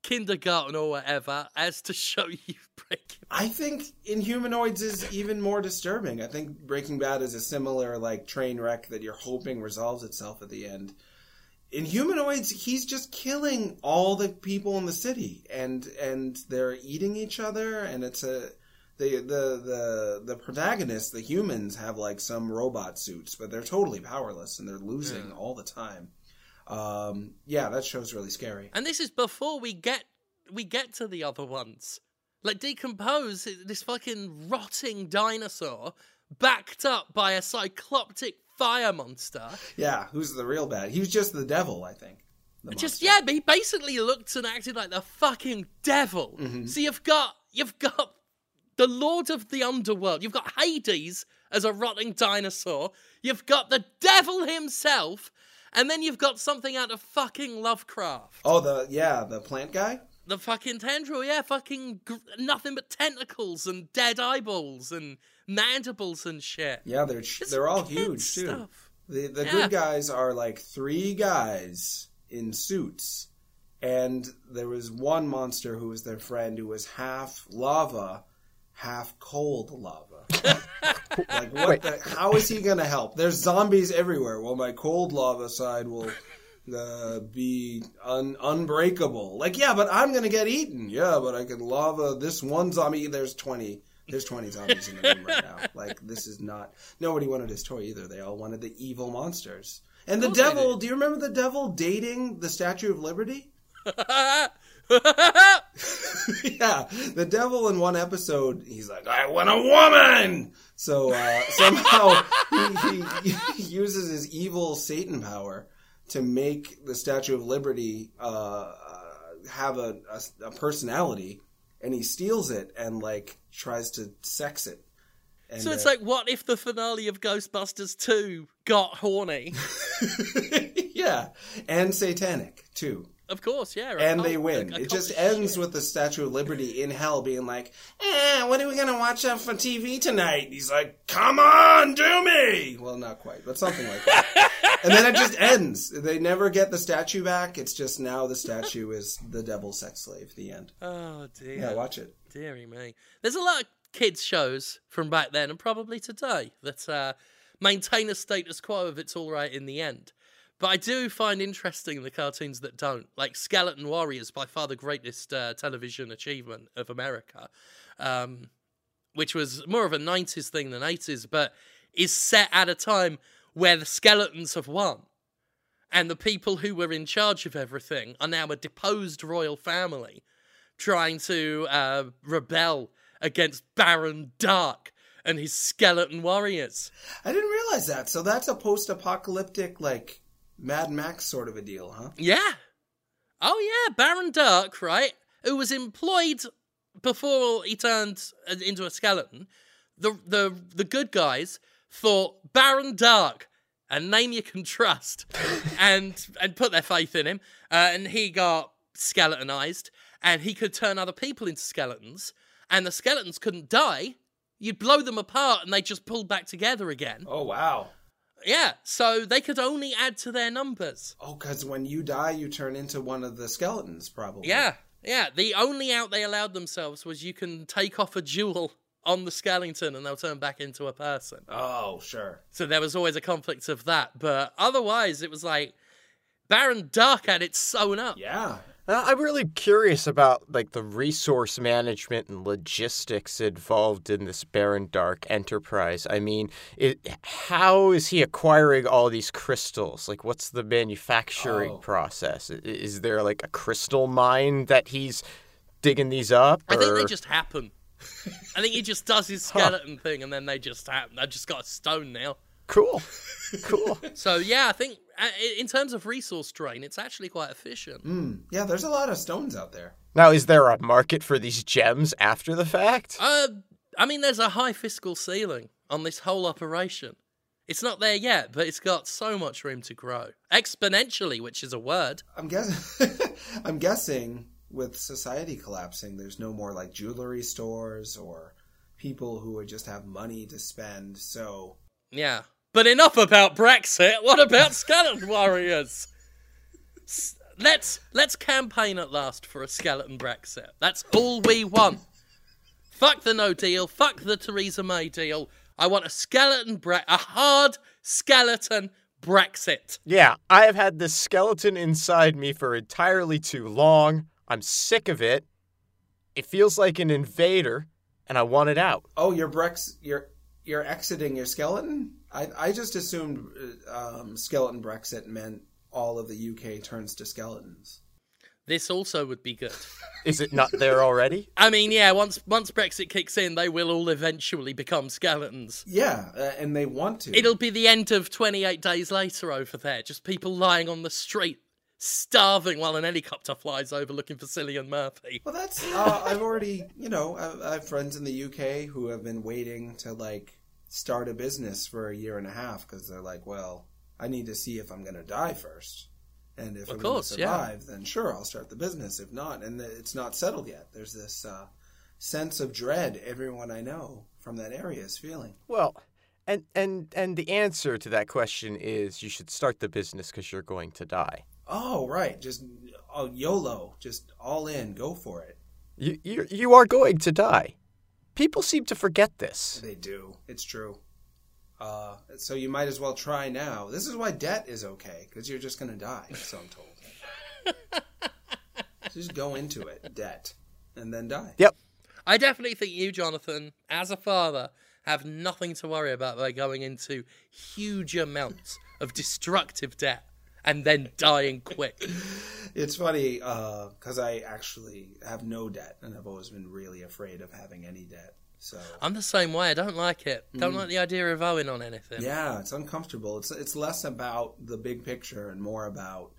Speaker 1: kindergarten or whatever, as to show you Breaking
Speaker 2: I think Inhumanoids is even more disturbing. I think Breaking Bad is a similar like train wreck that you're hoping resolves itself at the end. Inhumanoids, he's just killing all the people in the city, and and they're eating each other, and it's a the the the the protagonists, the humans, have like some robot suits, but they're totally powerless and they're losing all the time. Um, yeah, that show's really scary.
Speaker 1: And this is before we get we get to the other ones. Like D'Compose this fucking rotting dinosaur backed up by a cycloptic fire monster.
Speaker 2: Yeah, who's the real bad? He was just the devil, I think.
Speaker 1: Just
Speaker 2: monster.
Speaker 1: yeah, but he basically looked and acted like the fucking devil.
Speaker 2: Mm-hmm.
Speaker 1: So you've got you've got the Lord of the Underworld. You've got Hades as a rotting dinosaur. You've got the devil himself, and then you've got something out of fucking Lovecraft.
Speaker 2: Oh, the yeah, the plant guy.
Speaker 1: The fucking tendril, yeah, fucking gr- nothing but tentacles and dead eyeballs and mandibles and shit.
Speaker 2: Yeah, they're
Speaker 1: It's
Speaker 2: they're all huge too.
Speaker 1: stuff.
Speaker 2: The the
Speaker 1: Yeah.
Speaker 2: good guys are like three guys in suits, and there was one monster who was their friend who was half lava, half cold lava. like what?
Speaker 3: Wait.
Speaker 2: The, how is he gonna help? There's zombies everywhere. Well, my cold lava side will. Uh, be un- unbreakable. Like, yeah, but I'm gonna get eaten. Yeah, but I can lava this one zombie. There's twenty. There's twenty zombies in the room right now. Like, this is not. Nobody wanted his toy either. They all wanted the evil monsters. And the devil. Do you remember the devil dating the Statue of Liberty? yeah, the devil in one episode, he's like, "I want a woman." So uh, somehow he, he, he uses his evil Satan power to make the Statue of Liberty uh, uh, have a, a, a personality, and he steals it and like tries to sex it. And,
Speaker 1: so it's
Speaker 2: uh,
Speaker 1: like, what if the finale of Ghostbusters 2 got horny?
Speaker 2: yeah, and satanic too.
Speaker 1: Of course, yeah.
Speaker 2: and they win. it just ends
Speaker 1: shit.
Speaker 2: with the Statue of Liberty in hell being like, eh, what are we going to watch on for TV tonight? And he's like, come on, do me! Well, not quite, but something like that. and then it just ends. They never get the statue back. It's just now the statue is the devil sex slave. The end.
Speaker 1: Oh, dear.
Speaker 2: Yeah, watch it.
Speaker 1: Deary me. There's a lot of kids' shows from back then and probably today that uh, maintain a status quo of it's all right in the end. But I do find interesting the cartoons that don't. Like Skeleton Warriors, by far the greatest uh, television achievement of America, um, which was more of a 90s thing than 80s, but is set at a time where the skeletons have won. And the people who were in charge of everything are now a deposed royal family trying to uh, rebel against Baron Dark and his skeleton warriors.
Speaker 2: I didn't realize that. So that's a post-apocalyptic, like Mad Max sort of a deal, huh?
Speaker 1: Yeah. Oh yeah, Baron Dark, right? Who was employed before he turned uh, into a skeleton. The the the good guys thought Baron Dark, a name you can trust, and and put their faith in him. Uh, and he got skeletonized, and he could turn other people into skeletons. And the skeletons couldn't die. You'd blow them apart, and they just pulled back together again.
Speaker 2: Oh wow.
Speaker 1: Yeah, so they could only add to their numbers.
Speaker 2: Oh, because when you die, you turn into one of the skeletons, probably.
Speaker 1: Yeah, yeah. The only out they allowed themselves was you can take off a jewel on the skeleton and they'll turn back into a person.
Speaker 2: Oh, sure.
Speaker 1: So there was always a conflict of that. But otherwise, it was like Baron Dark had it sewn up.
Speaker 2: Yeah.
Speaker 3: I'm really curious about like the resource management and logistics involved in this Baron Dark enterprise. I mean, it, how is he acquiring all these crystals? Like, what's the manufacturing
Speaker 2: Oh.
Speaker 3: process? Is there like a crystal mine that he's digging these up?
Speaker 1: I think they just happen. I think he just does his skeleton thing and then they just happen. I just got a stone now.
Speaker 3: Cool, cool.
Speaker 1: So yeah, I think uh, in terms of resource drain, it's actually quite efficient.
Speaker 2: Mm. Yeah, there's a lot of stones out there.
Speaker 3: now, is there a market for these gems after the fact?
Speaker 1: Uh, I mean, there's a high fiscal ceiling on this whole operation. It's not there yet, but it's got so much room to grow exponentially, which is a word.
Speaker 2: I'm guessing. I'm guessing with society collapsing, there's no more like jewelry stores or people who would just have money to spend. So
Speaker 1: Yeah. But enough about Brexit. What about skeleton warriors? Let's let's campaign at last for a skeleton Brexit. That's all we want. Fuck the no deal. Fuck the Theresa May deal. I want a skeleton bre- a hard skeleton Brexit.
Speaker 3: Yeah, I have had this skeleton inside me for entirely too long. I'm sick of it. It feels like an invader, and I want it out.
Speaker 2: Oh, you're Brex. You're you're exiting your skeleton. I I just assumed um, skeleton Brexit meant all of the UK turns to skeletons.
Speaker 1: This also would be good.
Speaker 3: Is it not there already?
Speaker 1: I mean, yeah, once once Brexit kicks in, they will all eventually become skeletons.
Speaker 2: Yeah, uh, and they want to.
Speaker 1: It'll be the end of 28 days later over there. Just people lying on the street, starving while an helicopter flies over looking for Cillian Murphy.
Speaker 2: Well, that's. Uh, I've already, you know, I, I have friends in the UK who have been waiting to like start a business for a year and a half because they're like, well, I need to see if I'm going to die first, and if
Speaker 1: Of
Speaker 2: I'm going to
Speaker 1: yeah.
Speaker 2: survive, then sure, I'll start the business. If not, and it's not settled yet. There's this uh, sense of dread everyone I know from that area is feeling.
Speaker 3: Well, and and and the answer to that question is you should start the business because you're going to die.
Speaker 2: Oh, right, just oh, YOLO, just all in, go for it.
Speaker 3: You you you are going to die. People seem to forget this.
Speaker 2: They do. It's true. Uh, so you might as well try now. This is why debt is okay because you're just going to die. So I'm told. just go into it, debt, and then die.
Speaker 3: Yep.
Speaker 1: I definitely think you, Jonathan, as a father, have nothing to worry about by going into huge amounts of destructive debt and then dying quick.
Speaker 2: It's funny uh, because I actually have no debt, and I've always been really afraid of having any debt. So
Speaker 1: I'm the same way. I don't like it. Don't mm. like the idea of owing on anything.
Speaker 2: yeah, it's uncomfortable. It's it's less about the big picture and more about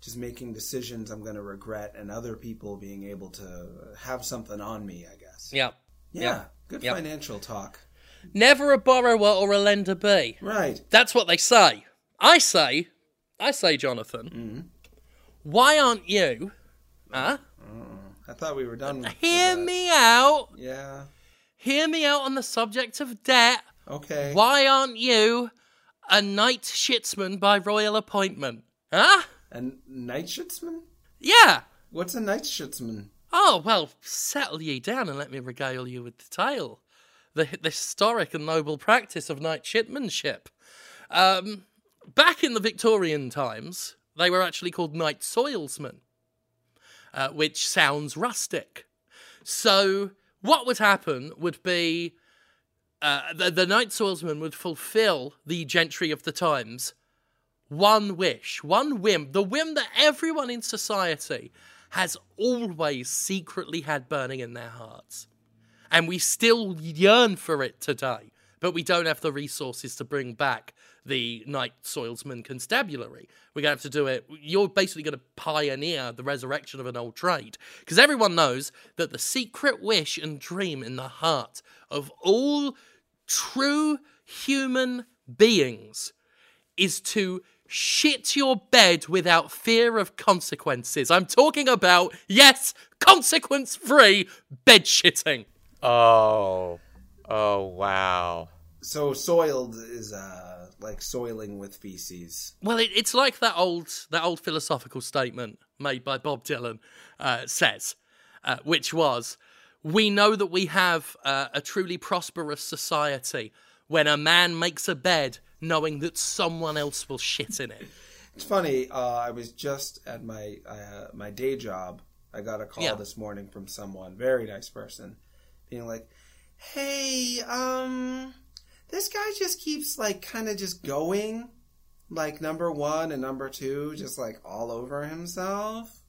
Speaker 2: just making decisions I'm going to regret, and other people being able to have something on me. I guess.
Speaker 1: Yeah.
Speaker 2: Yeah,
Speaker 1: Yeah.
Speaker 2: good financial talk.
Speaker 1: Never a borrower or a lender be.
Speaker 2: Right.
Speaker 1: That's what they say. I say, I say, Jonathan, why aren't you, huh?
Speaker 2: I thought we were done. with
Speaker 1: Hear me out.
Speaker 2: Yeah.
Speaker 1: Hear me out on the subject of debt.
Speaker 2: Okay.
Speaker 1: Why aren't you a night shitsman by royal appointment? Huh?
Speaker 2: A night shitsman?
Speaker 1: Yeah.
Speaker 2: What's a night shitsman?
Speaker 1: Oh, well, settle ye down and let me regale you with the tale. The, the historic and noble practice of night shipmanship. Um, back in the Victorian times, they were actually called night soilsmen, uh, which sounds rustic. So, what would happen would be uh, the, the night soilsman would fulfill the gentry of the times one wish, one whim, the whim that everyone in society has always secretly had burning in their hearts. And we still yearn for it today, but we don't have the resources to bring back the Night Soilsman Constabulary. We're going to have to do it. You're basically going to pioneer the resurrection of an old trade. Because everyone knows that the secret wish and dream in the heart of all true human beings is to shit your bed without fear of consequences. I'm talking about, yes, consequence free bed shitting.
Speaker 3: Oh, oh wow.
Speaker 2: so soiled is uh like soiling with feces.
Speaker 1: Well, it, it's like that old that old philosophical statement made by Bob Dylan uh, says, uh, which was, "We know that we have uh, a truly prosperous society when a man makes a bed knowing that someone else will shit in it."
Speaker 2: It's funny. Uh, I was just at my uh, my day job. I got a call
Speaker 1: Yeah.
Speaker 2: this morning from someone, very nice person, being like, "Hey, um, this guy just keeps like kind of just going, like number one and number two, just like all over himself.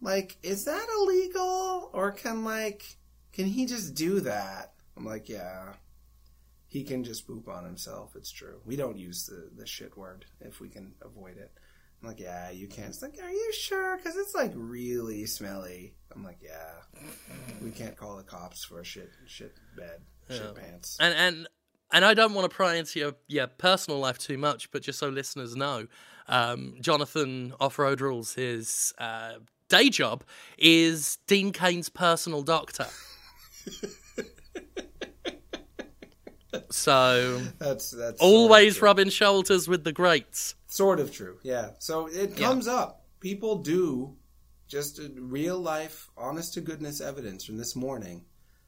Speaker 2: Like, is that illegal, or can like, can he just do that?" I'm like, "Yeah." He can just poop on himself. It's true. We don't use the, the shit word if we can avoid it. I'm like, yeah, you can. It's like, are you sure? Because it's like really smelly. I'm like, yeah, we can't call the cops for a shit shit bed, shit
Speaker 1: Yeah.
Speaker 2: pants.
Speaker 1: and and and I don't want to pry into your your personal life too much, but just so listeners know, um, Jonathan Off Road Rules, his uh, day job is Dean Cain's personal doctor. so
Speaker 2: That's that's
Speaker 1: always rubbing shoulders with the greats.
Speaker 2: Sort of true, yeah. So it
Speaker 1: Yeah.
Speaker 2: comes up. People do just uh, real life, honest to goodness evidence from this morning.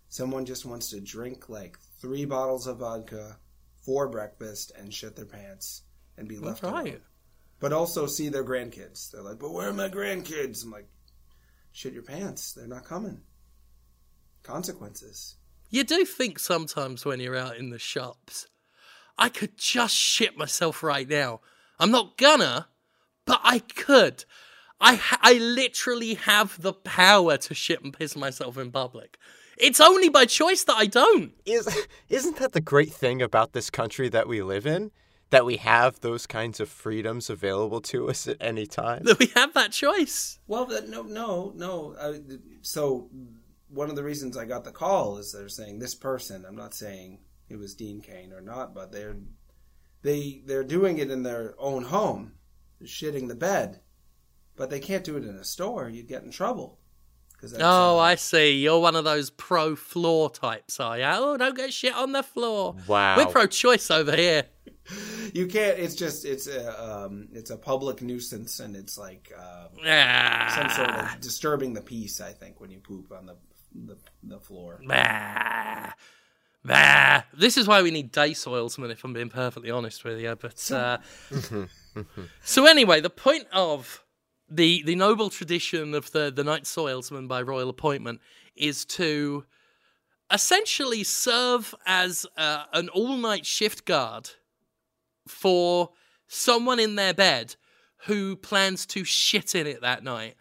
Speaker 2: Someone just wants to drink like three bottles of vodka for breakfast and shit their pants and be left
Speaker 1: That's right.
Speaker 2: But also see their grandkids. They're like, but where are my grandkids? I'm like, shit your pants. They're not coming. Consequences.
Speaker 1: You do think sometimes when you're out in the shops, I could just shit myself right now. I'm not gonna, but I could. I ha- I literally have the power to shit and piss myself in public. It's only by choice that I don't.
Speaker 3: Is isn't that the great thing about this country that we live in? That we have those kinds of freedoms available to us at any time.
Speaker 1: That we have that choice.
Speaker 2: Well, that, no, no, no. I, so one of the reasons I got the call is they're saying this person. I'm not saying it was Dean Cain or not, but they're they they're doing it in their own home, shitting the bed, but they can't do it in a store. You'd get in trouble. Cause
Speaker 1: Oh, I see. You're one of those pro floor types, are you? Oh, don't get shit on the floor.
Speaker 3: Wow.
Speaker 1: We're pro choice over here.
Speaker 2: you can't. It's just it's a um, it's a public nuisance, and it's like uh,
Speaker 1: Ah.
Speaker 2: some sort of disturbing the peace. I think when you poop on the the, the floor.
Speaker 1: Bah. Bah. This is why we need day soilsmen, if I'm being perfectly honest with you. But uh, so anyway, the point of the the noble tradition of the the night soilsman by royal appointment is to essentially serve as uh, an all night shift guard for someone in their bed who plans to shit in it that night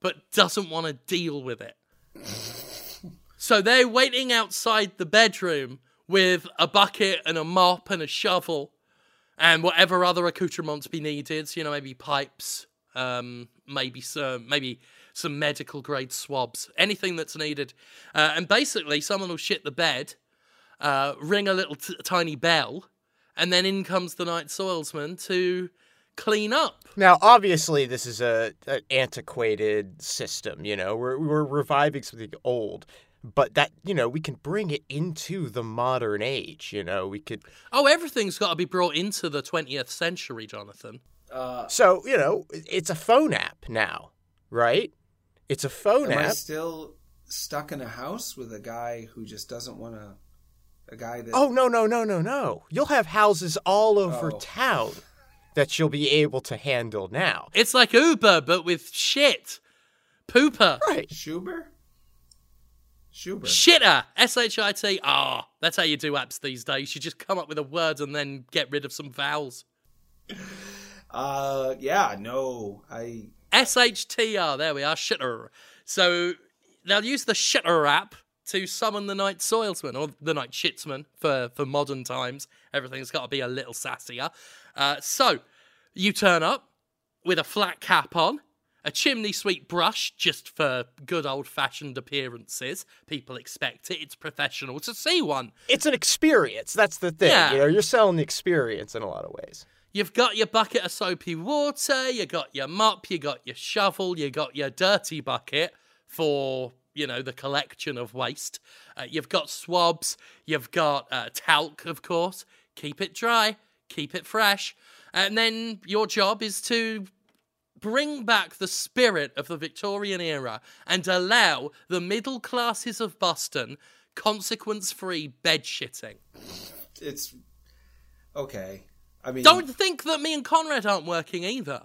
Speaker 1: but doesn't want to deal with it. So they're waiting outside the bedroom with a bucket and a mop and a shovel and whatever other accoutrements be needed. You know, maybe pipes, um, maybe some, maybe some medical grade swabs, anything that's needed. Uh, and basically, someone will shit the bed, uh, ring a little t- tiny bell, and then in comes the night soilsman to clean up.
Speaker 3: Now, obviously, this is a an antiquated system. You know, we're we're reviving something old, but that you know we can bring it into the modern age. You know, we could.
Speaker 1: Oh, everything's got to be brought into the 20th century, Jonathan.
Speaker 2: Uh,
Speaker 3: So you know, it's a phone app now, right? It's a phone
Speaker 2: Am I
Speaker 3: app.
Speaker 2: still stuck in a house with a guy who just doesn't want to? A guy that
Speaker 3: Oh no no no no no! You'll have houses all over
Speaker 2: Oh.
Speaker 3: town that you'll be able to handle now.
Speaker 1: It's like Uber, but with shit. Pooper.
Speaker 3: Right.
Speaker 2: Schuber, Schuber.
Speaker 1: Shitter. S H I T. Ah, that's how you do apps these days. You just come up with a word and then get rid of some vowels.
Speaker 2: Uh, yeah, no, I
Speaker 1: S H T R. There we are. Shitter. So they'll use the shitter app to summon the night soilsman or the night shitsman for, for modern times. Everything's got to be a little sassier. Uh, so you turn up with a flat cap on, a chimney sweep brush just for good old fashioned appearances. People expect it. It's professional to see one.
Speaker 3: It's an experience. That's the thing.
Speaker 1: Yeah.
Speaker 3: You know, you're selling the experience in a lot of ways.
Speaker 1: You've got your bucket of soapy water, you got your mop, you got your shovel, you got your dirty bucket for you know, the collection of waste. Uh, you've got swabs, you've got uh, talc, of course. Keep it dry, keep it fresh. And then your job is to bring back the spirit of the Victorian era and allow the middle classes of Boston consequence free bed shitting.
Speaker 2: It's okay. I mean,
Speaker 1: Don't think that me and Conrad aren't working either.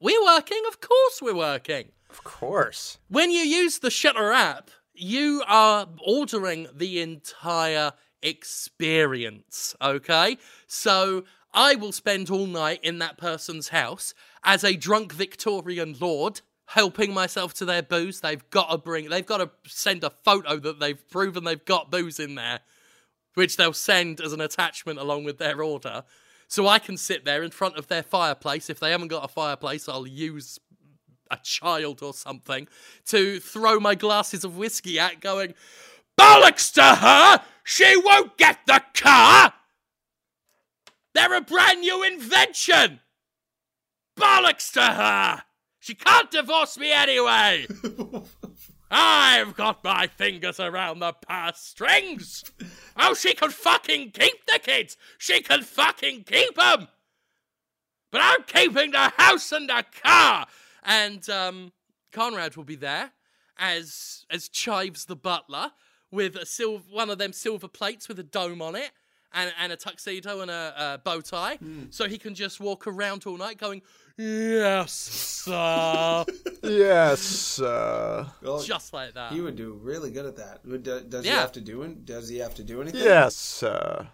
Speaker 1: We're working, of course, we're working.
Speaker 3: Of course.
Speaker 1: When you use the Shutter app, you are ordering the entire experience, okay? So I will spend all night in that person's house as a drunk Victorian lord, helping myself to their booze. They've got to bring, they've got to send a photo that they've proven they've got booze in there, which they'll send as an attachment along with their order. So I can sit there in front of their fireplace. If they haven't got a fireplace, I'll use a child or something to throw my glasses of whiskey at, going, Bollocks to her! She won't get the car! They're a brand new invention! Bollocks to her! She can't divorce me anyway! I've got my fingers around the purse strings! Oh, she can fucking keep the kids! She can fucking keep them! But I'm keeping the house and the car! And um, Conrad will be there as as Chives the butler with a silver one of them silver plates with a dome on it and, and a tuxedo and a, a bow tie, so he can just walk around all night going, "Yes, sir,"
Speaker 3: Yes. Uh,
Speaker 2: well,
Speaker 1: just like that.
Speaker 2: he would do really good at that. Would, do- does he
Speaker 1: Yeah.
Speaker 2: have to do it? Does he have to do anything?
Speaker 3: yes. Uh,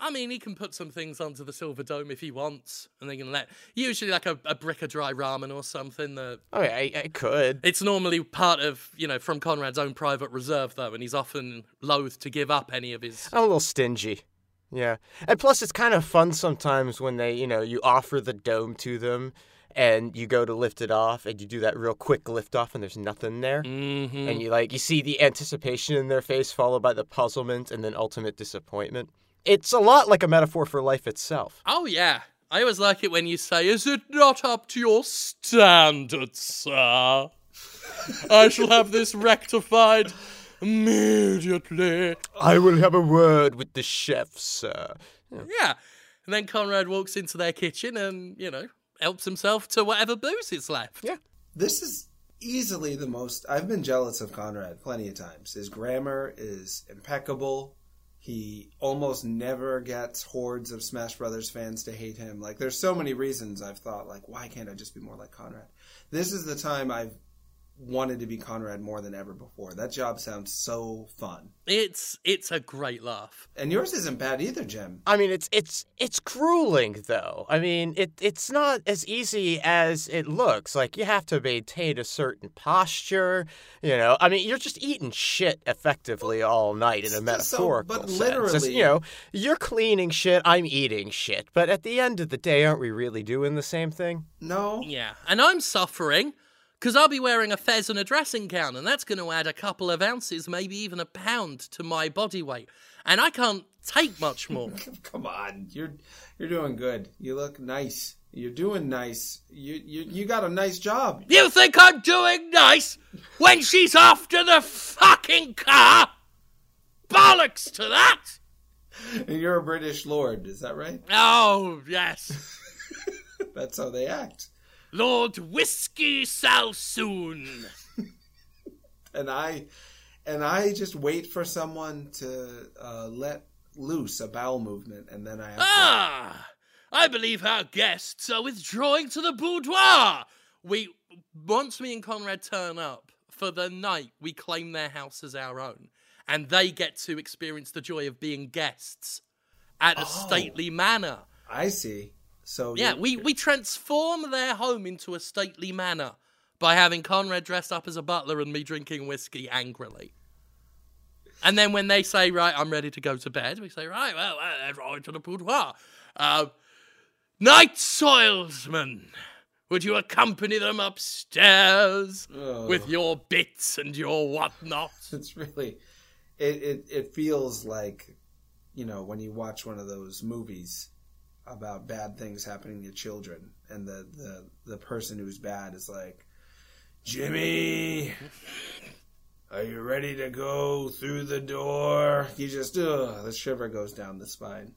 Speaker 1: I mean, he can put some things onto the silver dome if he wants, and they can let usually like a, a brick of dry ramen or something. That
Speaker 3: oh, yeah, I could.
Speaker 1: it's normally part of you know from Conrad's own private reserve though, and he's often loath to give up any of his.
Speaker 3: I'm a little stingy. Yeah. And plus, it's kind of fun sometimes when they, you know, you offer the dome to them and you go to lift it off and you do that real quick lift off and there's nothing there.
Speaker 1: Mm-hmm.
Speaker 3: And you like, you see the anticipation in their face followed by the puzzlement and then ultimate disappointment. It's a lot like a metaphor for life itself.
Speaker 1: Oh yeah, I always like it when you say, "Is it not up to your standards, sir?" I shall have this rectified immediately.
Speaker 3: I will have a word with the chef, sir.
Speaker 1: Yeah. And then Conrad walks into their kitchen and, you know, helps himself to whatever booze is left.
Speaker 3: Yeah.
Speaker 2: This is easily the most. I've been jealous of Conrad plenty of times. His grammar is impeccable. He almost never gets hordes of Smash Brothers fans to hate him. Like, there's so many reasons I've thought, like, why can't I just be more like Conrad? This is the time I've wanted to be Conrad more than ever before. That job sounds so fun.
Speaker 1: It's it's a great laugh.
Speaker 2: And yours isn't bad either, Jim.
Speaker 3: I mean, it's it's it's grueling though. I mean, it it's not as easy as it looks. Like you have to maintain a certain posture. You know, I mean, you're just eating shit effectively all night in a
Speaker 2: So-
Speaker 3: metaphorical
Speaker 2: but
Speaker 3: sense. It's,
Speaker 2: literally-
Speaker 3: you know, you're cleaning shit. I'm eating shit. But at the end of the day, aren't we really doing the same thing?
Speaker 2: No.
Speaker 1: Yeah. And I'm suffering because I'll be wearing a fez and a dressing gown, and that's going to add a couple of ounces, maybe even a pound to my body weight. And I can't take much more.
Speaker 2: Come on, you're you're doing good. You look nice. You're doing nice. You you you got a nice job.
Speaker 1: you think I'm doing nice when she's after the fucking car? Bollocks to that!
Speaker 2: And you're a British lord, is that right?
Speaker 1: Oh, yes.
Speaker 2: That's how they act.
Speaker 1: Lord Whiskey Salsoon.
Speaker 2: And I and I just wait for someone to uh, let loose a bowel movement, and then I have to
Speaker 1: Ah, I believe our guests are withdrawing to the boudoir. We once me and Conrad turn up for the night, we claim their house as our own, and they get to experience the joy of being guests at a stately manor.
Speaker 2: I see. So
Speaker 1: Yeah, we we transform their home into a stately manor by having Conrad dressed up as a butler and me drinking whiskey angrily. And then when they say, "Right, I'm ready to go to bed," we say, "Right, well, uh, let's roll into the boudoir." Uh, Night soilsman, would you accompany them upstairs
Speaker 2: Oh.
Speaker 1: with your bits and your whatnot?
Speaker 2: it's really it, it it feels like you know when you watch one of those movies about bad things happening to children and the the, the person who's bad is like jimmy Are you ready to go through the door? You just, ugh, the shiver goes down the spine.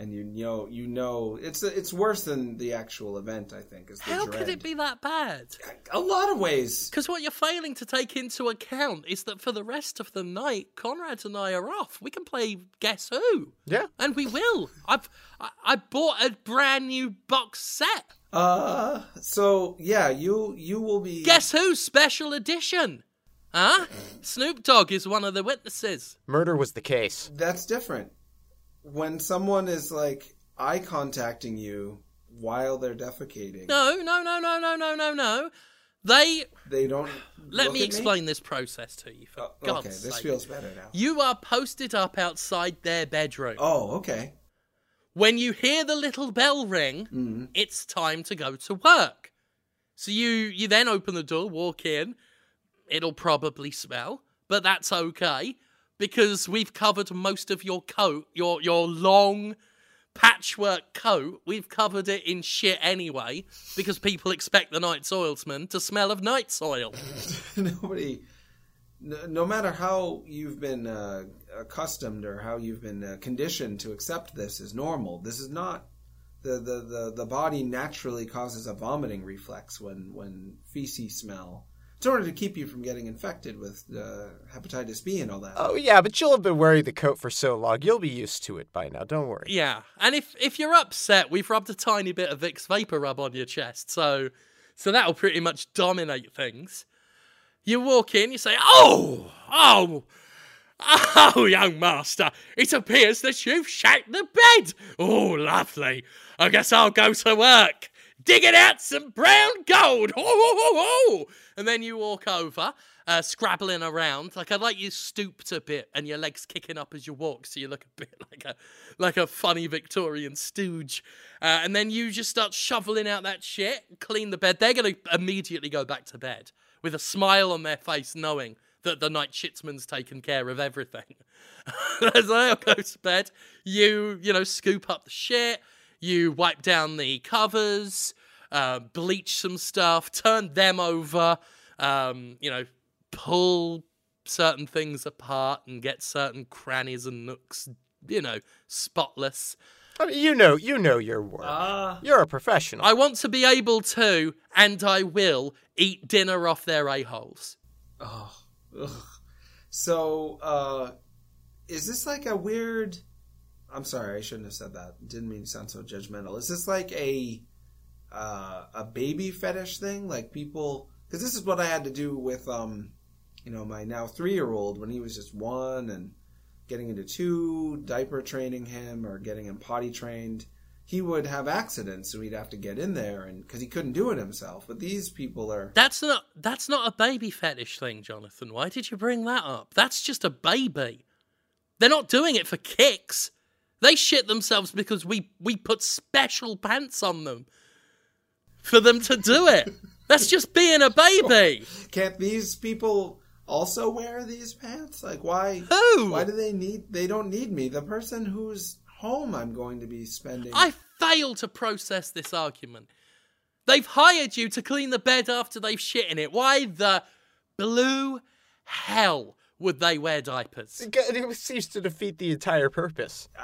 Speaker 2: And you know, you know, it's it's worse than the actual event. I think is the
Speaker 1: How
Speaker 2: dread.
Speaker 1: could it be that bad?
Speaker 2: A lot of ways.
Speaker 1: Because what you're failing to take into account is that for the rest of the night, Conrad and I are off. We can play Guess Who.
Speaker 3: Yeah.
Speaker 1: And we will. I've I, I bought a brand new box set.
Speaker 2: Uh, so yeah, you you will be.
Speaker 1: Guess Who Special Edition. Huh? Snoop Dogg is one of the witnesses.
Speaker 3: Murder was the case.
Speaker 2: That's different. When someone is like eye contacting you while they're defecating,
Speaker 1: No, no, no, no, no, no, no, no. They
Speaker 2: they don't.
Speaker 1: let me explain this process to you. For
Speaker 2: Oh,
Speaker 1: God's
Speaker 2: okay, this
Speaker 1: sake.
Speaker 2: feels better now.
Speaker 1: You are posted up outside their bedroom.
Speaker 2: Oh, okay.
Speaker 1: When you hear the little bell ring,
Speaker 2: Mm.
Speaker 1: it's time to go to work. So you you then open the door, walk in. It'll probably smell, but that's okay because we've covered most of your coat, your your long patchwork coat. We've covered it in shit anyway because people expect the night soilsman to smell of night soil.
Speaker 2: Nobody. No, no matter how you've been uh, accustomed or how you've been uh, conditioned to accept this as normal, this is not. The, the, the, the body naturally causes a vomiting reflex when, when feces smell. It's in order to keep you from getting infected with uh, hepatitis B and all that.
Speaker 3: Oh yeah, but you'll have been wearing the coat for so long, you'll be used to it by now. Don't worry.
Speaker 1: Yeah, and if if you're upset, we've rubbed a tiny bit of Vicks Vapor Rub on your chest, so so that'll pretty much dominate things. You walk in, you say, "Oh, oh, oh, young master, it appears that you've shacked the bed. Oh, lovely. I guess I'll go to work." Digging out some brown gold. Ho, ho, ho. And then you walk over, uh, scrabbling around. Like I'd like you stooped a bit and your legs kicking up as you walk, so you look a bit like a like a funny Victorian stooge. Uh, and then you just start shoveling out that shit, clean the bed. They're gonna immediately go back to bed with a smile on their face, knowing that the night shitsman's taken care of everything. As they go to bed, you you know scoop up the shit. You wipe down the covers, uh, bleach some stuff, turn them over, um, you know, pull certain things apart and get certain crannies and nooks, you know, spotless.
Speaker 3: I mean, you know, you know your work.
Speaker 2: Ah.
Speaker 3: You're a professional.
Speaker 1: I want to be able to, and I will, eat dinner off their a-holes.
Speaker 2: Oh, ugh. So, uh, is this like a weird? I'm sorry, I shouldn't have said that. Didn't mean to sound so judgmental. Is this like a uh, a baby fetish thing? Like people, because this is what I had to do with, um, you know, my now three year old when he was just one and getting into two, diaper training him or getting him potty trained. He would have accidents, so we'd have to get in there, and because he couldn't do it himself. But these people are
Speaker 1: That's not that's not a baby fetish thing, Jonathan. Why did you bring that up? That's just a baby. They're not doing it for kicks. They shit themselves because we we put special pants on them for them to do it. That's just being a baby.
Speaker 2: Can't these people also wear these pants? Like why?
Speaker 1: Who?
Speaker 2: Why do they need? They don't need me. The person whose home I'm going to be spending.
Speaker 1: I fail to process this argument. They've hired you to clean the bed after they've shit in it. Why the blue hell would they wear diapers?
Speaker 3: It seems to defeat the entire purpose.
Speaker 2: I,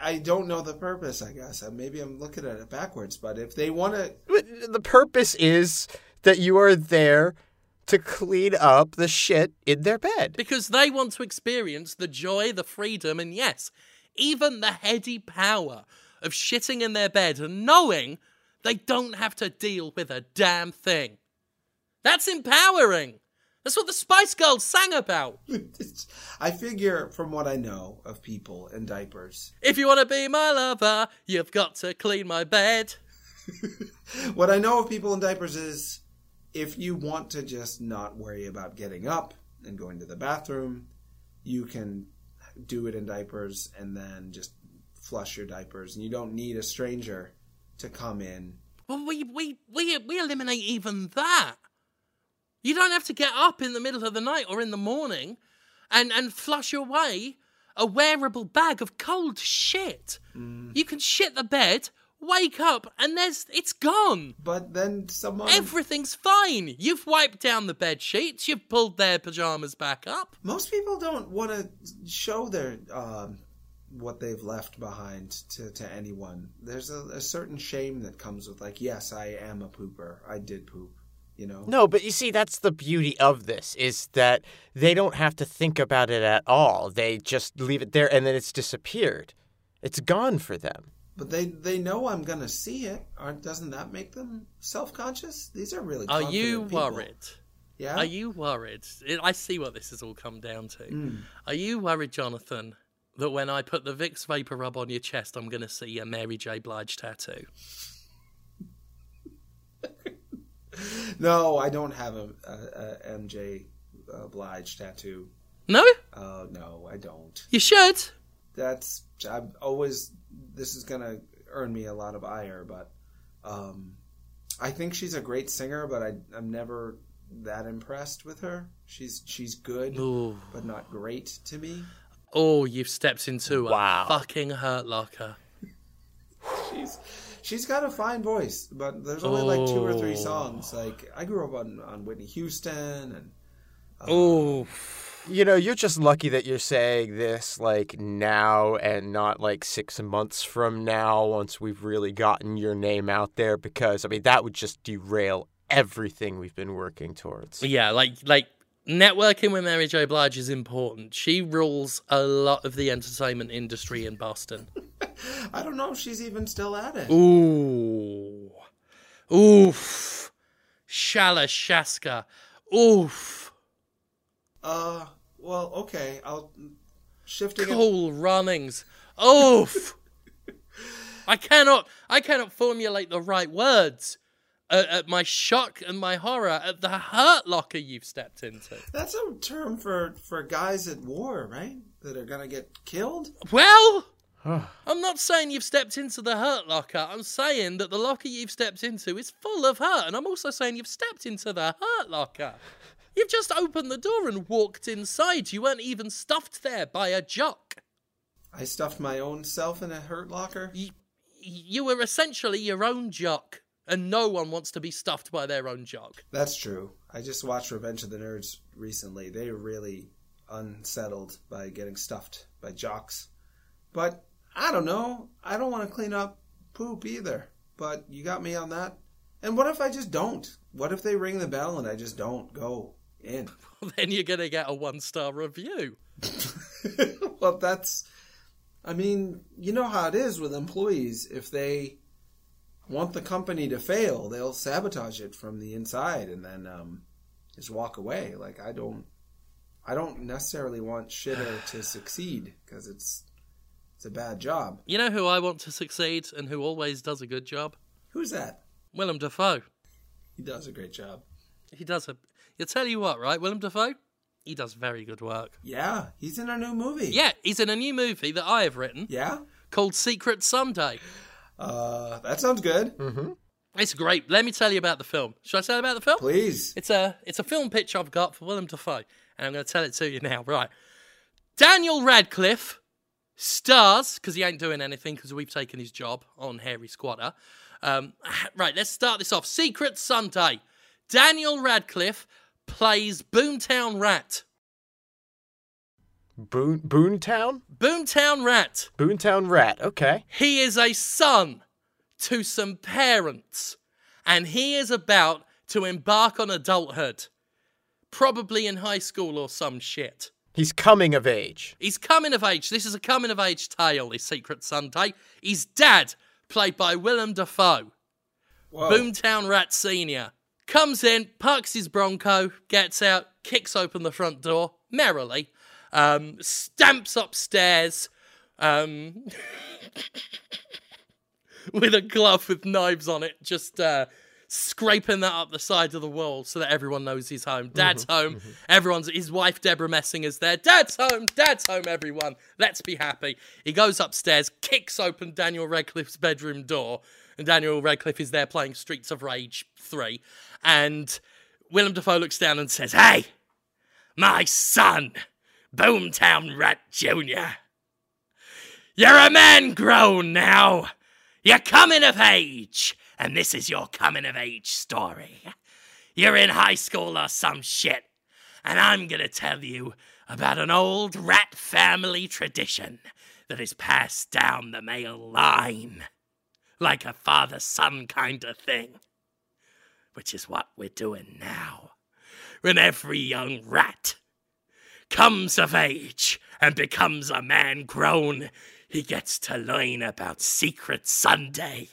Speaker 2: I, I don't know the purpose. I guess Uh, maybe I'm looking at it backwards. But if they want to,
Speaker 3: The purpose is that you are there to clean up the shit in their bed.
Speaker 1: Because they want to experience the joy, the freedom, and yes, even the heady power of shitting in their bed and knowing they don't have to deal with a damn thing. That's empowering. That's what the Spice Girls sang about.
Speaker 2: I figure from what I know of people in diapers,
Speaker 1: If you want to be my lover, you've got to clean my bed.
Speaker 2: what I know of people in diapers is if you want to just not worry about getting up and going to the bathroom, you can do it in diapers and then just flush your diapers. And you don't need a stranger to come in.
Speaker 1: Well, we, we, we, we eliminate even that. You don't have to get up in the middle of the night or in the morning and, and flush away a wearable bag of cold shit. You can shit the bed wake up and there's it's gone.
Speaker 2: But then someone.
Speaker 1: Everything's fine. You've wiped down the bed sheets. You've pulled their pajamas back up.
Speaker 2: Most people don't want to show their um, what they've left behind to, to anyone. There's a, a certain shame that comes with like, yes, I am a pooper. I did poop. You know.
Speaker 3: No, but you see, that's the beauty of this is that they don't have to think about it at all. They just leave it there and then it's disappeared. It's gone for them.
Speaker 2: But they they know I'm gonna see it. Aren't doesn't that make them self conscious? These are really.
Speaker 1: Are you
Speaker 2: people.
Speaker 1: worried?
Speaker 2: Yeah.
Speaker 1: Are you worried? I see what this has all come down to.
Speaker 2: Mm.
Speaker 1: Are you worried, Jonathan, that when I put the Vicks Vapor Rub on your chest, I'm going to see a Mary J. Blige tattoo?
Speaker 2: No, I don't have a, a, a MJ uh, Blige tattoo.
Speaker 1: No?
Speaker 2: Uh, no, I don't.
Speaker 1: You should.
Speaker 2: That's I've always. This is gonna earn me a lot of ire, but um, I think she's a great singer. But I, I'm never that impressed with her. She's she's good,
Speaker 1: Ooh.
Speaker 2: but not great to me.
Speaker 1: Oh, you've stepped into
Speaker 3: Wow.
Speaker 1: a fucking hurt locker.
Speaker 2: She's she's got a fine voice, but there's only like two or three songs. Oh. Like I grew up on on Whitney Houston and.
Speaker 1: Oh,
Speaker 3: You know, you're just lucky that you're saying this like now and not like six months from now once we've really gotten your name out there because, I mean, that would just derail everything we've been working towards.
Speaker 1: yeah, like like networking with Mary J. Blige is important. She rules a lot of the entertainment industry in Boston.
Speaker 2: I don't know if she's even still at it.
Speaker 1: Ooh, oof, Shala Shaska, oof.
Speaker 2: Uh, well, okay. I'll shifting it.
Speaker 1: Cool runnings. Oof. I cannot. I cannot formulate the right words. At, at my shock and my horror at the hurt locker you've stepped into.
Speaker 2: That's a term for for guys at war, right? That are gonna get killed.
Speaker 1: Well, I'm not saying you've stepped into the hurt locker. I'm saying that the locker you've stepped into is full of hurt, and I'm also saying you've stepped into the hurt locker. You've just opened the door and walked inside. You weren't even stuffed there by a jock.
Speaker 2: I stuffed my own self in a hurt locker.
Speaker 1: you, you were essentially your own jock, and no one wants to be stuffed by their own jock.
Speaker 2: That's true. I just watched Revenge of the Nerds recently. They were really unsettled by getting stuffed by jocks. But I don't know. I don't want to clean up poop either. But you got me on that. And what if I just don't? What if they ring the bell and I just don't go in?
Speaker 1: then you're gonna get a one star review.
Speaker 2: well, that's. I mean, you know how it is with employees. If they want the company to fail, they'll sabotage it from the inside and then um, just walk away. Like I don't, I don't necessarily want Shitter to succeed because it's it's a bad job.
Speaker 1: You know who I want to succeed and who always does a good job?
Speaker 2: Who's that?
Speaker 1: Willem Dafoe.
Speaker 2: He does a great job.
Speaker 1: He does a. You'll tell you what, right? Willem Dafoe. He does very good work.
Speaker 2: Yeah, he's in a new movie.
Speaker 1: Yeah, he's in a new movie that I have written
Speaker 2: Yeah.
Speaker 1: called Secret Sunday.
Speaker 2: Uh, that sounds good. Mm-hmm.
Speaker 1: It's great. Let me tell you about the film. Should I tell you about the film?
Speaker 2: Please.
Speaker 1: It's a it's a film pitch I've got for Willem Dafoe, and I'm going to tell it to you now. Right, Daniel Radcliffe stars because he ain't doing anything because we've taken his job on Harry Squatter. Um, right, let's start this off. Secret Sunday. Daniel Radcliffe plays Boomtown Rat.
Speaker 3: Boone, Boonetown?
Speaker 1: Boomtown Rat.
Speaker 3: Boonetown Rat. Okay.
Speaker 1: He is a son to some parents, and he is about to embark on adulthood, probably in high school or some shit.
Speaker 3: He's coming of age.
Speaker 1: He's coming of age. This is a coming of age tale, this Secret Sunday. His dad, played by Willem Dafoe,
Speaker 2: Whoa.
Speaker 1: Boomtown Rat Sr., comes in, parks his Bronco, gets out, kicks open the front door merrily, um, stamps upstairs um, with a glove with knives on it, just uh, scraping that up the side of the wall so that everyone knows he's home. Dad's mm-hmm. home. Mm-hmm. Everyone's his wife Debra Messing is there. Dad's home. Dad's home. Everyone, let's be happy. He goes upstairs, kicks open Daniel Radcliffe's bedroom door, and Daniel Radcliffe is there playing Streets of Rage three, and Willem Dafoe looks down and says, "Hey, my son, Boomtown Rat Junior." You're a man grown now. You're coming of age, and this is your coming of age story. You're in high school or some shit, and I'm gonna tell you about an old rat family tradition that is passed down the male line. Like a father son kind of thing. Which is what we're doing now. When every young rat comes of age and becomes a man grown, he gets to learn about Secret Sunday,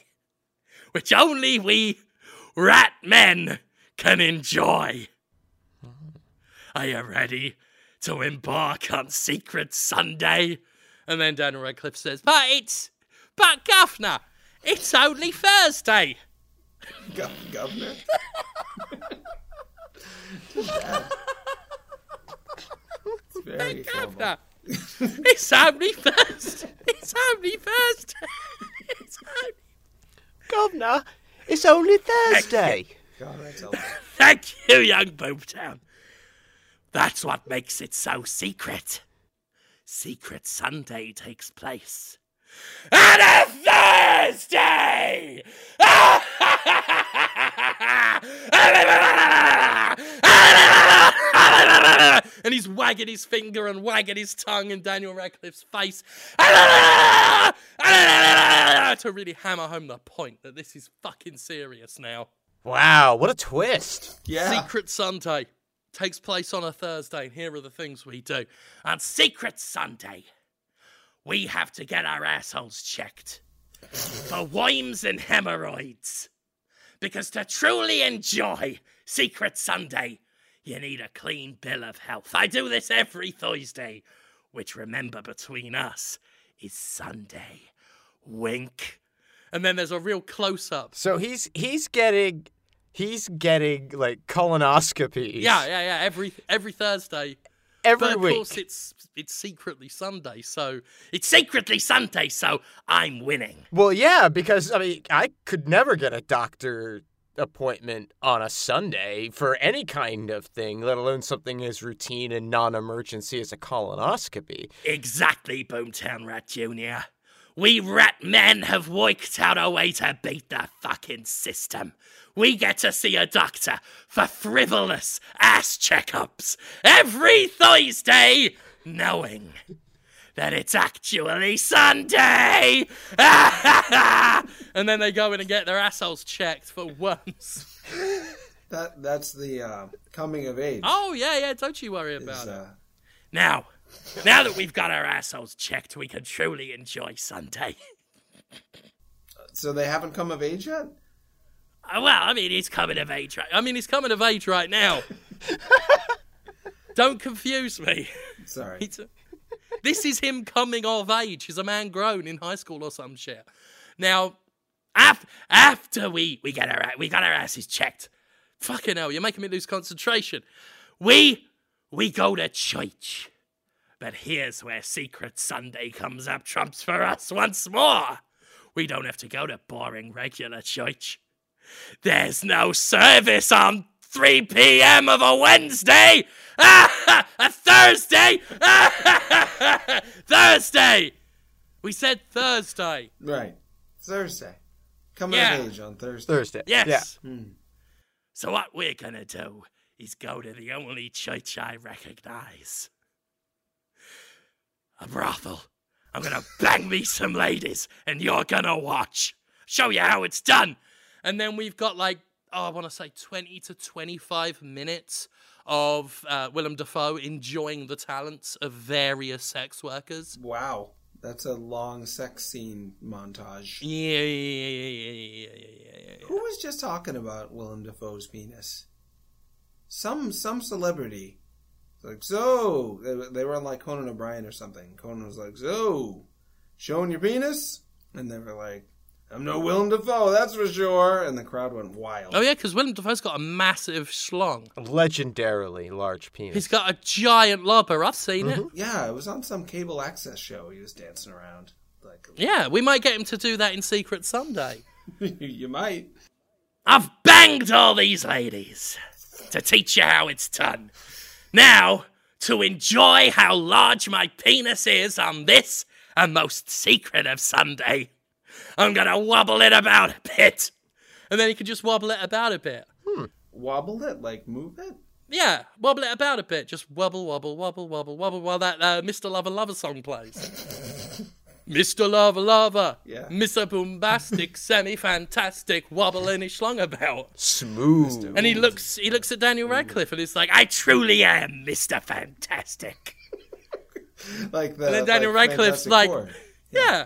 Speaker 1: which only we rat men can enjoy. Are you ready to embark on Secret Sunday? And then Daniel Radcliffe says, But it's, but Governor, it's only Thursday.
Speaker 2: Gov- governor. it's very formal.
Speaker 1: Governor, it's only Thursday. It's only Thursday. It's only
Speaker 3: Governor, it's only Thursday.
Speaker 2: That's helpful.
Speaker 1: Thank you, young Boomtown. That's what makes it so secret. Secret Sunday takes place on a Thursday! and he's wagging his finger and wagging his tongue in Daniel Radcliffe's face to really hammer home the point that this is fucking serious now.
Speaker 3: Wow, what a twist.
Speaker 2: Yeah.
Speaker 1: Secret Sunday takes place on a Thursday, and here are the things we do. On Secret Sunday, we have to get our assholes checked for worms and hemorrhoids. Because to truly enjoy Secret Sunday, you need a clean bill of health. I do this every Thursday, which remember between us is Sunday. Wink. And then there's a real close up.
Speaker 3: So he's he's getting he's getting like colonoscopies.
Speaker 1: Yeah, yeah, yeah. Every every Thursday.
Speaker 3: every
Speaker 1: But of
Speaker 3: week.
Speaker 1: course, it's it's secretly Sunday, so it's secretly Sunday, so I'm winning.
Speaker 3: Well, yeah, because I mean, I could never get a doctor appointment on a Sunday for any kind of thing, let alone something as routine and non-emergency as a colonoscopy.
Speaker 1: Exactly, Boomtown Rat Junior. We rat men have worked out a way to beat the fucking system. We get to see a doctor for frivolous ass checkups every Thursday, knowing that it's actually Sunday. and then they go in and get their assholes checked for once.
Speaker 2: That that's the uh, coming of age.
Speaker 1: Oh yeah, yeah. Don't you worry about it.
Speaker 2: uh,
Speaker 1: Now, now that we've got our assholes checked, we can truly enjoy Sunday.
Speaker 2: so they haven't come of age yet.
Speaker 1: Uh, Well, I mean, he's coming of age right. I mean, he's coming of age right now. Don't confuse me.
Speaker 2: Sorry.
Speaker 1: It's a- this is him coming of age. He's a man grown in high school or some shit. Now, af- after we we get our we got our asses checked. Fucking hell, you're making me lose concentration. We we go to church. But here's where Secret Sunday comes up trumps for us once more. We don't have to go to boring regular church. There's no service on 3 p.m. of a Wednesday. Ah, a Thursday. Thursday. We said Thursday.
Speaker 2: Right. Thursday. Coming
Speaker 1: Yeah.
Speaker 2: of age on Thursday.
Speaker 3: Thursday.
Speaker 1: Yes.
Speaker 3: Yeah. Hmm.
Speaker 1: So what we're gonna do is go to the only church I recognize. A brothel. I'm gonna bang me some ladies, and you're gonna watch. Show you how it's done. And then we've got like, oh, I want to say 20 to 25 minutes of uh, Willem Dafoe enjoying the talents of various sex workers.
Speaker 2: Wow. That's a long sex scene montage.
Speaker 1: Yeah, yeah, yeah, yeah, yeah, yeah, yeah, yeah.
Speaker 2: Who was just talking about Willem Dafoe's penis? Some some celebrity. Like so, they, they were on like Conan O'Brien or something. Conan was like, "So, showing your penis?" And they were like, "I'm no Willem Dafoe, that's for sure." And the crowd went wild.
Speaker 1: Oh yeah, because Willem Dafoe's got a massive schlong.
Speaker 3: Legendarily large penis.
Speaker 1: He's got a giant lobber. I've seen it. Mm-hmm.
Speaker 2: Yeah, it was on some cable access show. He was dancing around. Like,
Speaker 1: Yeah, we might get him to do that in Secret Sunday.
Speaker 2: you might.
Speaker 1: I've banged all these ladies to teach you how it's done. Now, to enjoy how large my penis is on this, a most secret of Sunday, I'm gonna wobble it about a bit. And then he could just wobble it about a bit.
Speaker 2: Wobble it, like move it.
Speaker 1: Yeah, wobble it about a bit. Just wobble, wobble, wobble, wobble, wobble while that uh, Mr. Lover Lover song plays. Mr. Lover Lover.
Speaker 2: Yeah.
Speaker 1: Mr. Boombastic, semi fantastic, wobbling his schlong about.
Speaker 3: Smooth.
Speaker 1: And he looks he looks at Daniel Radcliffe and he's like, I truly am Mr. Fantastic.
Speaker 2: Like the.
Speaker 1: And then Daniel
Speaker 2: like
Speaker 1: Radcliffe's like,
Speaker 2: Four.
Speaker 1: Yeah.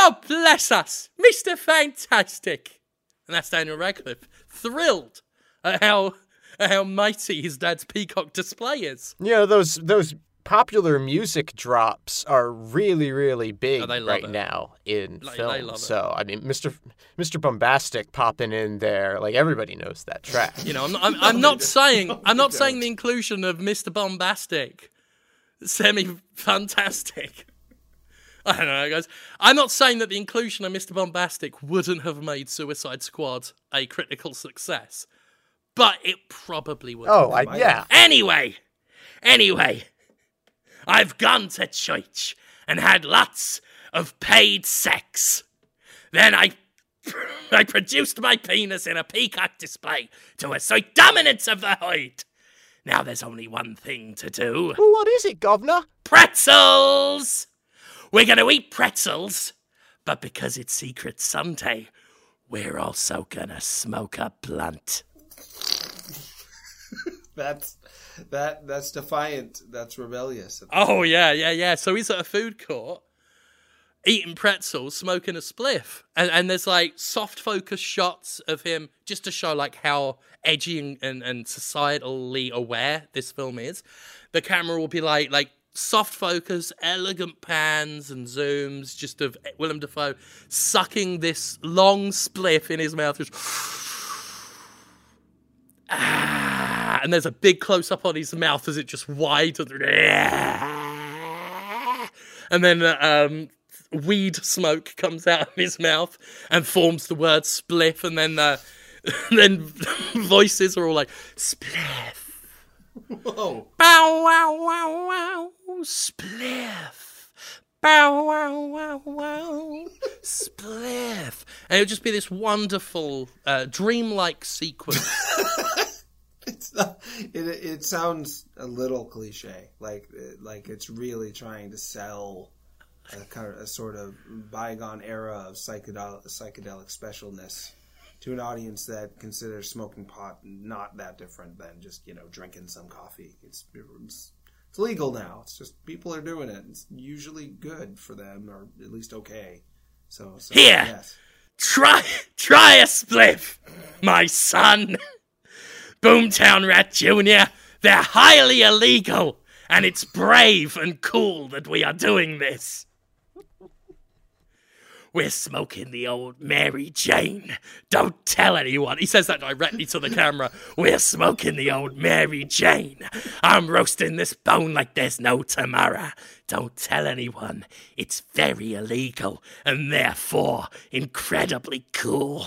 Speaker 1: God bless us, Mr. Fantastic. And that's Daniel Radcliffe, thrilled at how at how mighty his dad's peacock display is.
Speaker 3: You know those those popular music drops are really really big
Speaker 1: Oh,
Speaker 3: right
Speaker 1: it.
Speaker 3: now in
Speaker 1: Like, they
Speaker 3: film.
Speaker 1: love it.
Speaker 3: So I mean, Mr. Mr. Boombastic popping in there, like everybody knows that track.
Speaker 1: You know, I'm not, I'm, I'm not saying I'm not saying
Speaker 2: don't.
Speaker 1: the inclusion of Mr. Boombastic, semi fantastic. I don't know, guys. I'm not saying that the inclusion of Mr. Boombastic wouldn't have made Suicide Squad a critical success, but it probably would.
Speaker 3: oh, I, yeah.
Speaker 1: Anyway, anyway, I've gone to church and had lots of paid sex. Then I, I produced my penis in a peacock display to assert dominance of the herd. Now there's only one thing to do:
Speaker 3: Well, what is it, Governor?
Speaker 1: pretzels. We're gonna eat pretzels, but because it's Secret Sunday, we're also gonna smoke a blunt.
Speaker 2: That's that. That's defiant. That's rebellious.
Speaker 1: Oh yeah, yeah, yeah. So he's at a food court eating pretzels, smoking a spliff, and, and there's like soft focus shots of him just to show like how edgy and, and, and societally aware this film is. The camera will be like like soft focus, elegant pans and zooms, just of Willem Dafoe sucking this long spliff in his mouth. Just Ah, and there's a big close up on his mouth as it just widens. And then um, weed smoke comes out of his mouth and forms the word spliff. And then, uh, then voices are all like, spliff.
Speaker 2: Whoa.
Speaker 1: Bow wow wow wow spliff. Bow wow wow wow spliff. And it would just be this wonderful, uh, dreamlike sequence.
Speaker 2: It's not, it it sounds a little cliche, like like it's really trying to sell a kind of a sort of bygone era of psychedelic psychedelic specialness to an audience that considers smoking pot not that different than just you know drinking some coffee. It's it's, it's legal now. It's just people are doing it. It's usually good for them, or at least okay. So, so
Speaker 1: Here.
Speaker 2: yes.
Speaker 1: Try, try a spliff, my son. Boomtown Rat Jr., they're highly illegal, and it's brave and cool that we are doing this. We're smoking the old Mary Jane. Don't tell anyone. He says that directly to the camera. We're smoking the old Mary Jane. I'm roasting this bone like there's no tomorrow. Don't tell anyone. It's very illegal and therefore incredibly cool.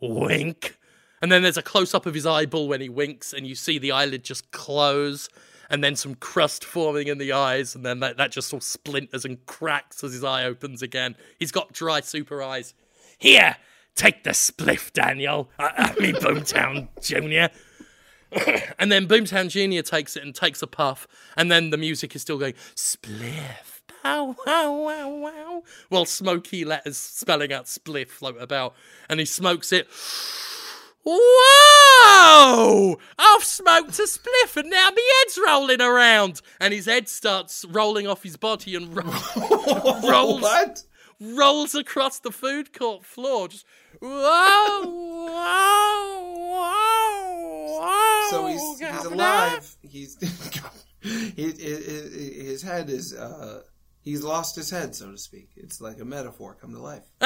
Speaker 1: Wink. And then there's a close up of his eyeball when he winks, and you see the eyelid just close, and then some crust forming in the eyes, and then that, that just all splinters and cracks as his eye opens again. He's got dry super eyes. Here, take the spliff, Daniel. I, I mean, Boomtown Jr. and then Boomtown Jr. takes it and takes a puff, and then the music is still going, spliff. Bow, wow, wow, wow. While smoky letters spelling out spliff float about, and he smokes it. Whoa! I've smoked a spliff and now my head's rolling around. And his head starts rolling off his body and ro- rolls,
Speaker 2: What?
Speaker 1: rolls across the food court floor. Just whoa, whoa, whoa, whoa.
Speaker 2: So he's he's alive. He's he, his, his head is uh he's lost his head, so to speak. It's like a metaphor come to life.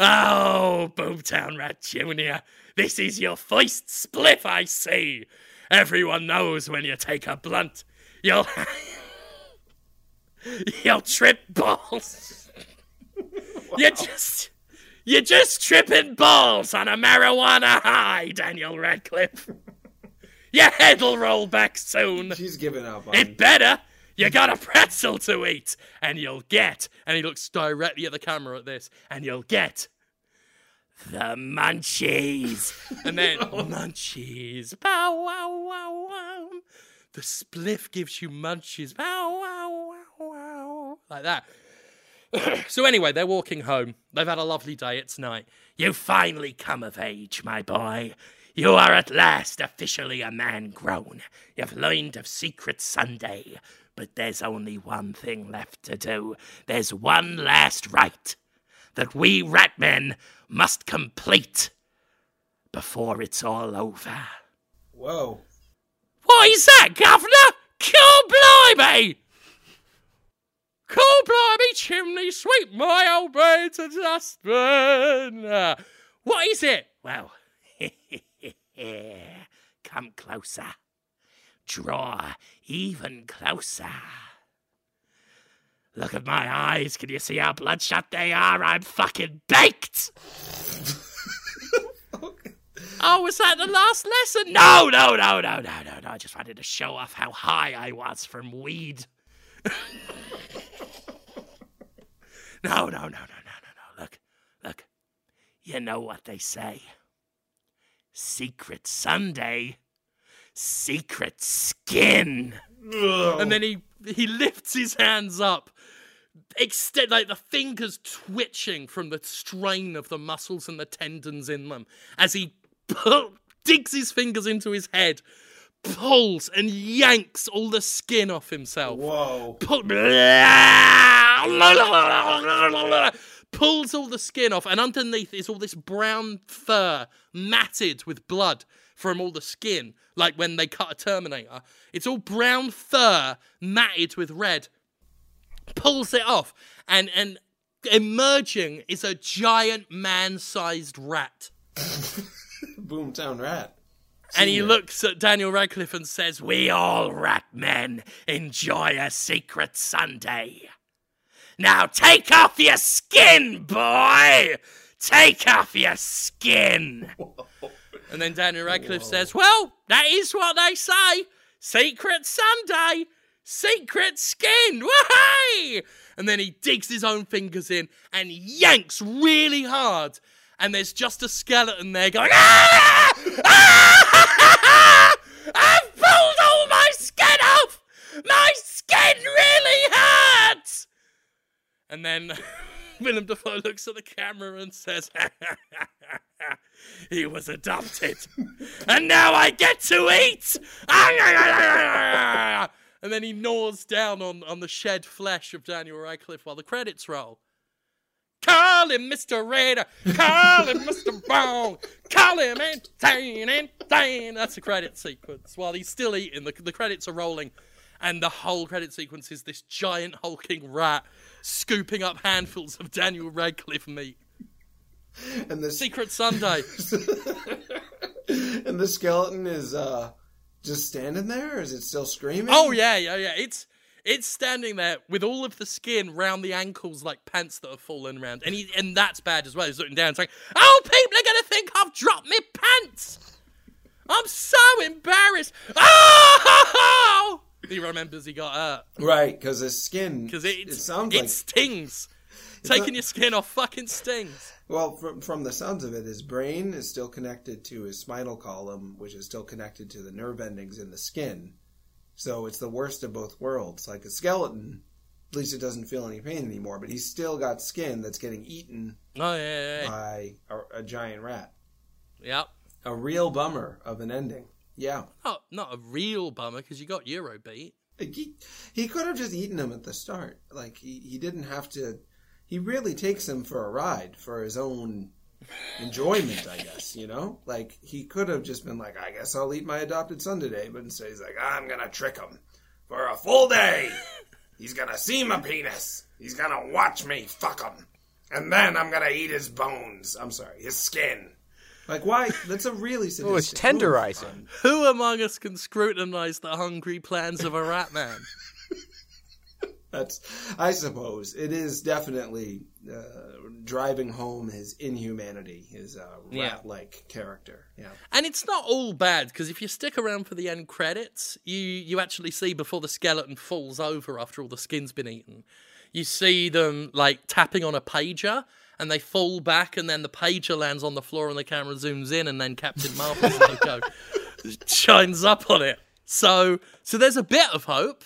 Speaker 1: oh, Boomtown Rat Jr., this is your first spliff, I see. Everyone knows when you take a blunt, you'll. you'll trip balls. You just. You're just tripping balls on a marijuana high, Daniel Radcliffe. Your head'll roll back soon.
Speaker 2: She's giving up on
Speaker 1: It better. You got a pretzel to eat, and you'll get. And he looks directly at the camera at this, and you'll get the munchies. and then munchies. Bow wow wow wow. The spliff gives you munchies. Bow wow wow wow. Like that. so anyway, they're walking home. They've had a lovely day. It's night. You finally come of age, my boy. You are at last officially a man grown. You've learned of Secret Sunday. But there's only one thing left to do. There's one last rite that we ratmen must complete before it's all over.
Speaker 2: Whoa.
Speaker 1: What is that, Governor? Cool blimey! Cool blimey, chimney sweep, my old brain's a dustbin. What is it? Well, come closer. Draw even closer. Look at my eyes. Can you see how bloodshot they are? I'm fucking baked. Oh, was that the last lesson? No, no, no, no, no, no, no. I just wanted to show off how high I was from weed. no, no, no, no, no, no, no. Look, look. You know what they say. Secret Sunday, secret skin. And then he he lifts his hands up, extend like the fingers twitching from the strain of the muscles and the tendons in them as he pull, digs his fingers into his head, pulls and yanks all the skin off himself.
Speaker 2: Whoa.
Speaker 1: Pull, pulls all the skin off, and underneath is all this brown fur matted with blood from all the skin, like when they cut a Terminator. It's all brown fur matted with red. Pulls it off, and and emerging is a giant man-sized rat.
Speaker 2: Boomtown Rat.
Speaker 1: And he looks at Daniel Radcliffe and says, We all rat men enjoy a secret Sunday. Now take off your skin, boy! Take off your skin! And then Daniel Radcliffe says, Well, that is what they say. Secret Sunday, secret skin. Wahey! And then he digs his own fingers in and yanks really hard. And there's just a skeleton there going, Ah! Ah! I've pulled all my skin off! My skin really hurts! And then Willem Dafoe looks at the camera and says, He was adopted. and now I get to eat! and then he gnaws down on, on the shed flesh of Daniel Radcliffe while the credits roll. Call him Mr. Raider. Call him Mr. Bone. Call him insane, insane. That's the credit sequence. While he's still eating, the, the credits are rolling. And the whole credit sequence is this giant hulking rat scooping up handfuls of Daniel Radcliffe meat.
Speaker 2: And the
Speaker 1: Secret Sunday.
Speaker 2: and the skeleton is uh just standing there. Or is it still screaming?
Speaker 1: Oh yeah, yeah, yeah. It's it's standing there with all of the skin round the ankles like pants that have fallen around. And he and that's bad as well. He's looking down saying, Oh, people are gonna think I've dropped my pants. I'm so embarrassed. Oh! He remembers he got hurt.
Speaker 2: right, because his skin.
Speaker 1: Because it,
Speaker 2: it sounds
Speaker 1: it
Speaker 2: like
Speaker 1: stings.
Speaker 2: not-
Speaker 1: Taking your skin off fucking stings.
Speaker 2: Well, from, from the sounds of it, his brain is still connected to his spinal column, which is still connected to the nerve endings in the skin. So it's the worst of both worlds. Like a skeleton, at least it doesn't feel any pain anymore, but he's still got skin that's getting eaten
Speaker 1: Oh yeah, yeah, yeah.
Speaker 2: by a, a giant rat.
Speaker 1: Yep.
Speaker 2: A real bummer of an ending. Yeah.
Speaker 1: Not not a real bummer because you got Eurobeat.
Speaker 2: He, he could have just eaten him at the start. Like, he, he didn't have to. He really takes him for a ride for his own enjoyment, I guess, you know? Like, he could have just been like, I guess I'll eat my adopted son today. But instead, he's like, I'm going to trick him for a full day. He's going to see my penis. He's going to watch me fuck him. And then I'm going to eat his bones. I'm sorry, his skin. Like, why? That's a really sadistic
Speaker 3: Oh, it's
Speaker 2: move.
Speaker 3: tenderizing.
Speaker 1: Who among us can scrutinize the hungry plans of a rat man?
Speaker 2: That's, I suppose, it is definitely uh, driving home his inhumanity, his uh, rat-like character. Yeah.
Speaker 1: And it's not all bad because if you stick around for the end credits, you you actually see before the skeleton falls over after all the skin's been eaten, you see them like tapping on a pager and they fall back and then the pager lands on the floor and the camera zooms in and then Captain Marvel's logo shines up on it. So so there's a bit of hope,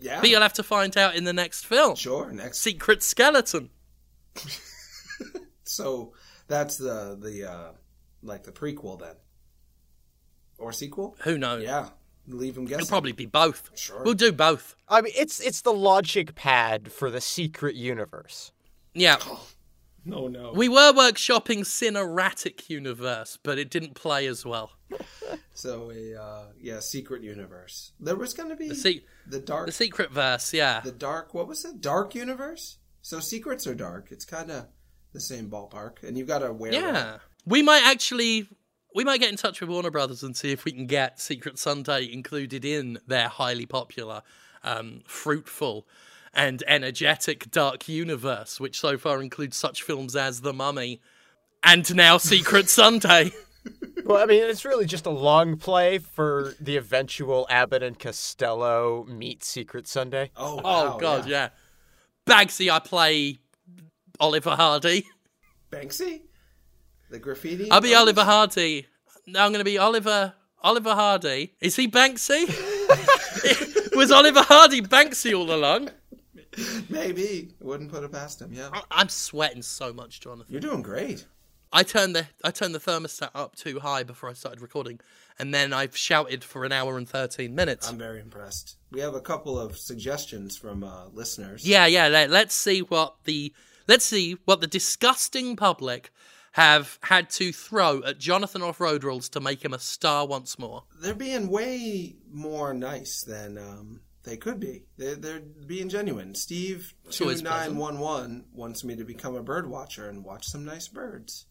Speaker 2: Yeah.
Speaker 1: but you'll have to find out in the next film.
Speaker 2: Sure. Next.
Speaker 1: Secret skeleton.
Speaker 2: So that's the the uh, like the prequel then, or sequel?
Speaker 1: Who knows?
Speaker 2: Yeah. Leave him guessing.
Speaker 1: It'll probably be both.
Speaker 2: Sure.
Speaker 1: We'll do both.
Speaker 3: I mean, it's it's the logic pad for the secret universe.
Speaker 1: Yeah.
Speaker 2: No, no.
Speaker 1: We were workshopping Cineratic Universe, but it didn't play as well.
Speaker 2: So a uh, yeah, secret universe. There was going to be
Speaker 1: The, se-
Speaker 2: the dark
Speaker 1: the Secret Verse, yeah.
Speaker 2: the dark what was it? Dark universe? So secrets are dark. It's kind of the same ballpark and you've got to wear
Speaker 1: Yeah. We might actually we might get in touch with Warner Brothers and see if we can get Secret Sunday included in their highly popular, um, fruitful, and energetic Dark Universe, which so far includes such films as The Mummy and now Secret Sunday.
Speaker 3: Well, I mean, it's really just a long play for the eventual Abbott and Costello meet Secret Sunday.
Speaker 2: Oh,
Speaker 1: Oh
Speaker 2: wow,
Speaker 1: god,
Speaker 2: yeah.
Speaker 1: yeah. Bagsy, I play Oliver Hardy.
Speaker 2: Banksy? The graffiti?
Speaker 1: I'll be
Speaker 2: artist?
Speaker 1: Oliver Hardy. No, I'm going to be Oliver Oliver Hardy. Is he Banksy? Was Oliver Hardy Banksy all along?
Speaker 2: Maybe. Wouldn't put it past him. Yeah.
Speaker 1: I- I'm sweating so much, Jonathan.
Speaker 2: You're doing great.
Speaker 1: I turned the I turned the thermostat up too high before I started recording, and then I've shouted for an hour and thirteen minutes.
Speaker 2: I'm very impressed. We have a couple of suggestions from uh, listeners.
Speaker 1: Yeah, yeah. Let, let's see what the let's see what the disgusting public have had to throw at Jonathan off road rules to make him a star once more.
Speaker 2: They're being way more nice than um, they could be. They're, they're being genuine. Steve two nine one one wants me to become a bird watcher and watch some nice birds,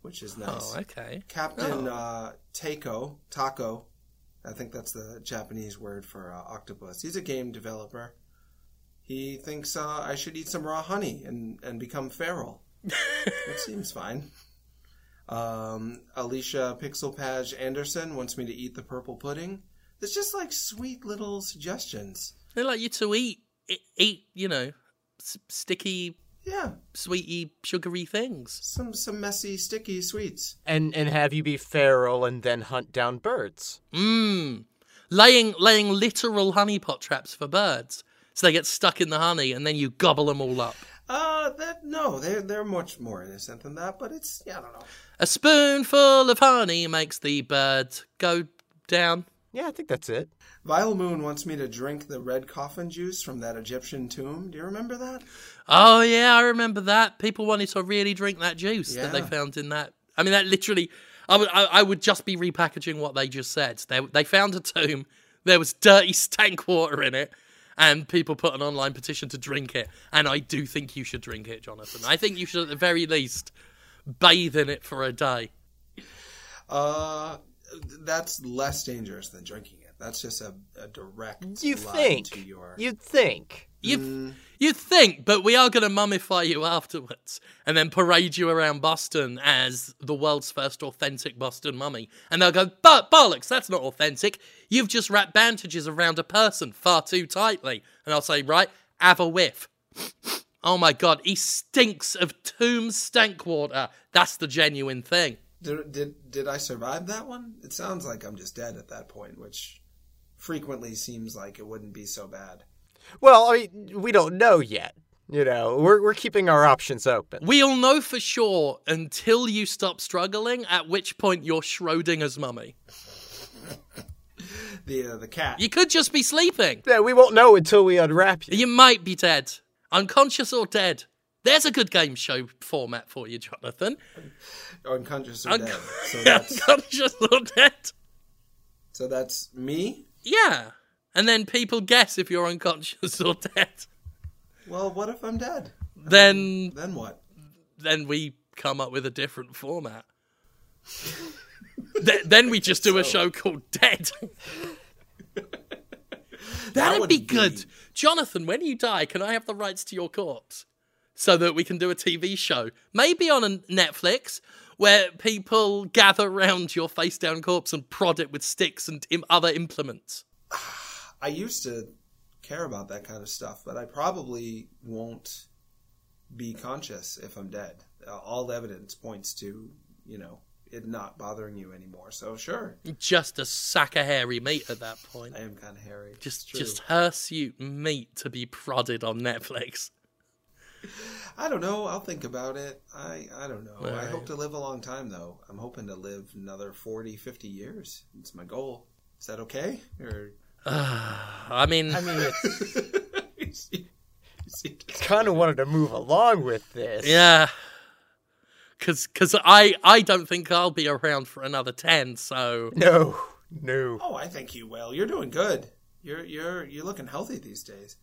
Speaker 2: which is nice.
Speaker 1: Oh, okay.
Speaker 2: Captain uh, Taco Taco, I think that's the Japanese word for uh, octopus. He's a game developer. He thinks uh, I should eat some raw honey and, and become feral. that seems fine. Um, Alicia Pixelpage Anderson wants me to eat the purple pudding. It's just like sweet little suggestions.
Speaker 1: They like you to eat eat you know s- sticky,
Speaker 2: Yeah,
Speaker 1: sweety, sugary things.
Speaker 2: some some messy, sticky sweets.
Speaker 3: And and have you be feral and then hunt down birds.
Speaker 1: Mmm. Laying laying literal honeypot traps for birds, so they get stuck in the honey, and then you gobble them all up.
Speaker 2: Uh, that no, they're they're much more innocent than that. But it's yeah, I don't know.
Speaker 1: A spoonful of honey makes the bird go down.
Speaker 3: Yeah, I think that's it.
Speaker 2: Vile Moon wants me to drink the red coffin juice from that Egyptian tomb. Do you remember that?
Speaker 1: Oh yeah, I remember that. People wanted to really drink that juice that they found in that. I mean, that literally. I would. I, I would just be repackaging what they just said. They they found a tomb. There was dirty stank water in it, and people put an online petition to drink it. And I do think you should drink it, Jonathan. I think you should, at the very least, bathe in it for a day.
Speaker 2: Uh, that's less dangerous than drinking it. That's just a, a direct
Speaker 3: You
Speaker 2: line
Speaker 3: think?
Speaker 2: to your.
Speaker 3: You'd think.
Speaker 1: You mm. you'd think, but we are going to mummify you afterwards, and then parade you around Boston as the world's first authentic Boston mummy. And they'll go, but bollocks, that's not authentic. You've just wrapped bandages around a person far too tightly. And I'll say, right, have a whiff. Oh my god, he stinks of tomb stank water. That's the genuine thing.
Speaker 2: Did, did did I survive that one? It sounds like I'm just dead at that point, which frequently seems like it wouldn't be so bad.
Speaker 3: Well, I mean, we don't know yet. You know, we're we're keeping our options open.
Speaker 1: We'll know for sure until you stop struggling, at which point you're Schrodinger's mummy.
Speaker 2: The uh, the cat.
Speaker 1: You could just be sleeping.
Speaker 3: Yeah, we won't know until we unwrap you.
Speaker 1: You might be dead. Unconscious or dead. There's a good game show format for you, Jonathan.
Speaker 2: unconscious or dead. So that's
Speaker 1: Unconscious or dead.
Speaker 2: so that's me.
Speaker 1: Yeah. And then people guess if you're unconscious or dead.
Speaker 2: Well, what if I'm dead?
Speaker 1: Then
Speaker 2: Then what?
Speaker 1: then we come up with a different format. Th- then we just do a show called Dead. That'd
Speaker 2: would
Speaker 1: be good. Jonathan, when you die, can I have the rights to your corpse? So that we can do a TV show. Maybe on a Netflix where people gather around your face down corpse and prod it with sticks and Im- other implements.
Speaker 2: I used to care about that kind of stuff, but I probably won't be conscious if I'm dead. Uh, all evidence points to, you know, it not bothering you anymore. So sure,
Speaker 1: Just a sack of hairy meat at that point.
Speaker 2: I am kind of hairy.
Speaker 1: Just, just hirsute meat to be prodded on Netflix.
Speaker 2: I don't know. I'll think about it. I I don't know. I hope to live a long time though. I'm hoping to live another 40, 50 years. It's my goal. Is that okay? Or
Speaker 1: I mean,
Speaker 3: I mean, it's
Speaker 2: you see, you see,
Speaker 3: kind of wanted to move along with this.
Speaker 1: yeah, because because I I don't think I'll be around for another ten. So
Speaker 3: No, no.
Speaker 2: Oh, I think you will. You're doing good. You're you're you're looking healthy these days.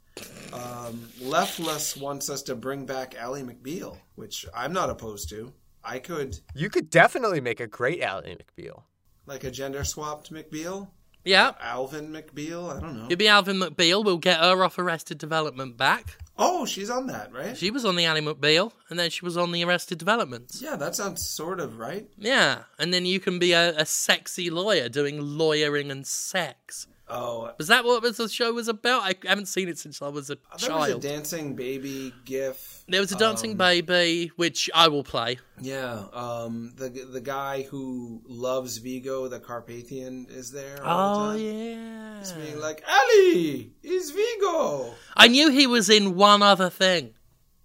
Speaker 2: Um, Leftless wants us to bring back Ally McBeal, which I'm not opposed to. I could
Speaker 3: You could definitely make a great Ally McBeal.
Speaker 2: like a gender swapped McBeal,
Speaker 1: yeah,
Speaker 2: Alvin McBeal. I don't know.
Speaker 1: it'll be Alvin McBeal. We'll get her off Arrested Development back.
Speaker 2: Oh, she's on that, right?
Speaker 1: She was on the Ally McBeal, and then she was on the Arrested Development.
Speaker 2: Yeah, that sounds sort of right.
Speaker 1: Yeah, and then you can be a, a sexy lawyer doing lawyering and sex.
Speaker 2: Oh,
Speaker 1: Was that what the show was about? I haven't seen it since I was a
Speaker 2: there was a
Speaker 1: child.
Speaker 2: dancing baby gif.
Speaker 1: there was a dancing
Speaker 2: um,
Speaker 1: baby, which I will play.
Speaker 2: Yeah, um, the the guy who loves Vigo, the Carpathian, is there.
Speaker 1: Oh
Speaker 2: the
Speaker 1: yeah.
Speaker 2: It's being like, Ali, is Vigo.
Speaker 1: I knew he was in one other thing.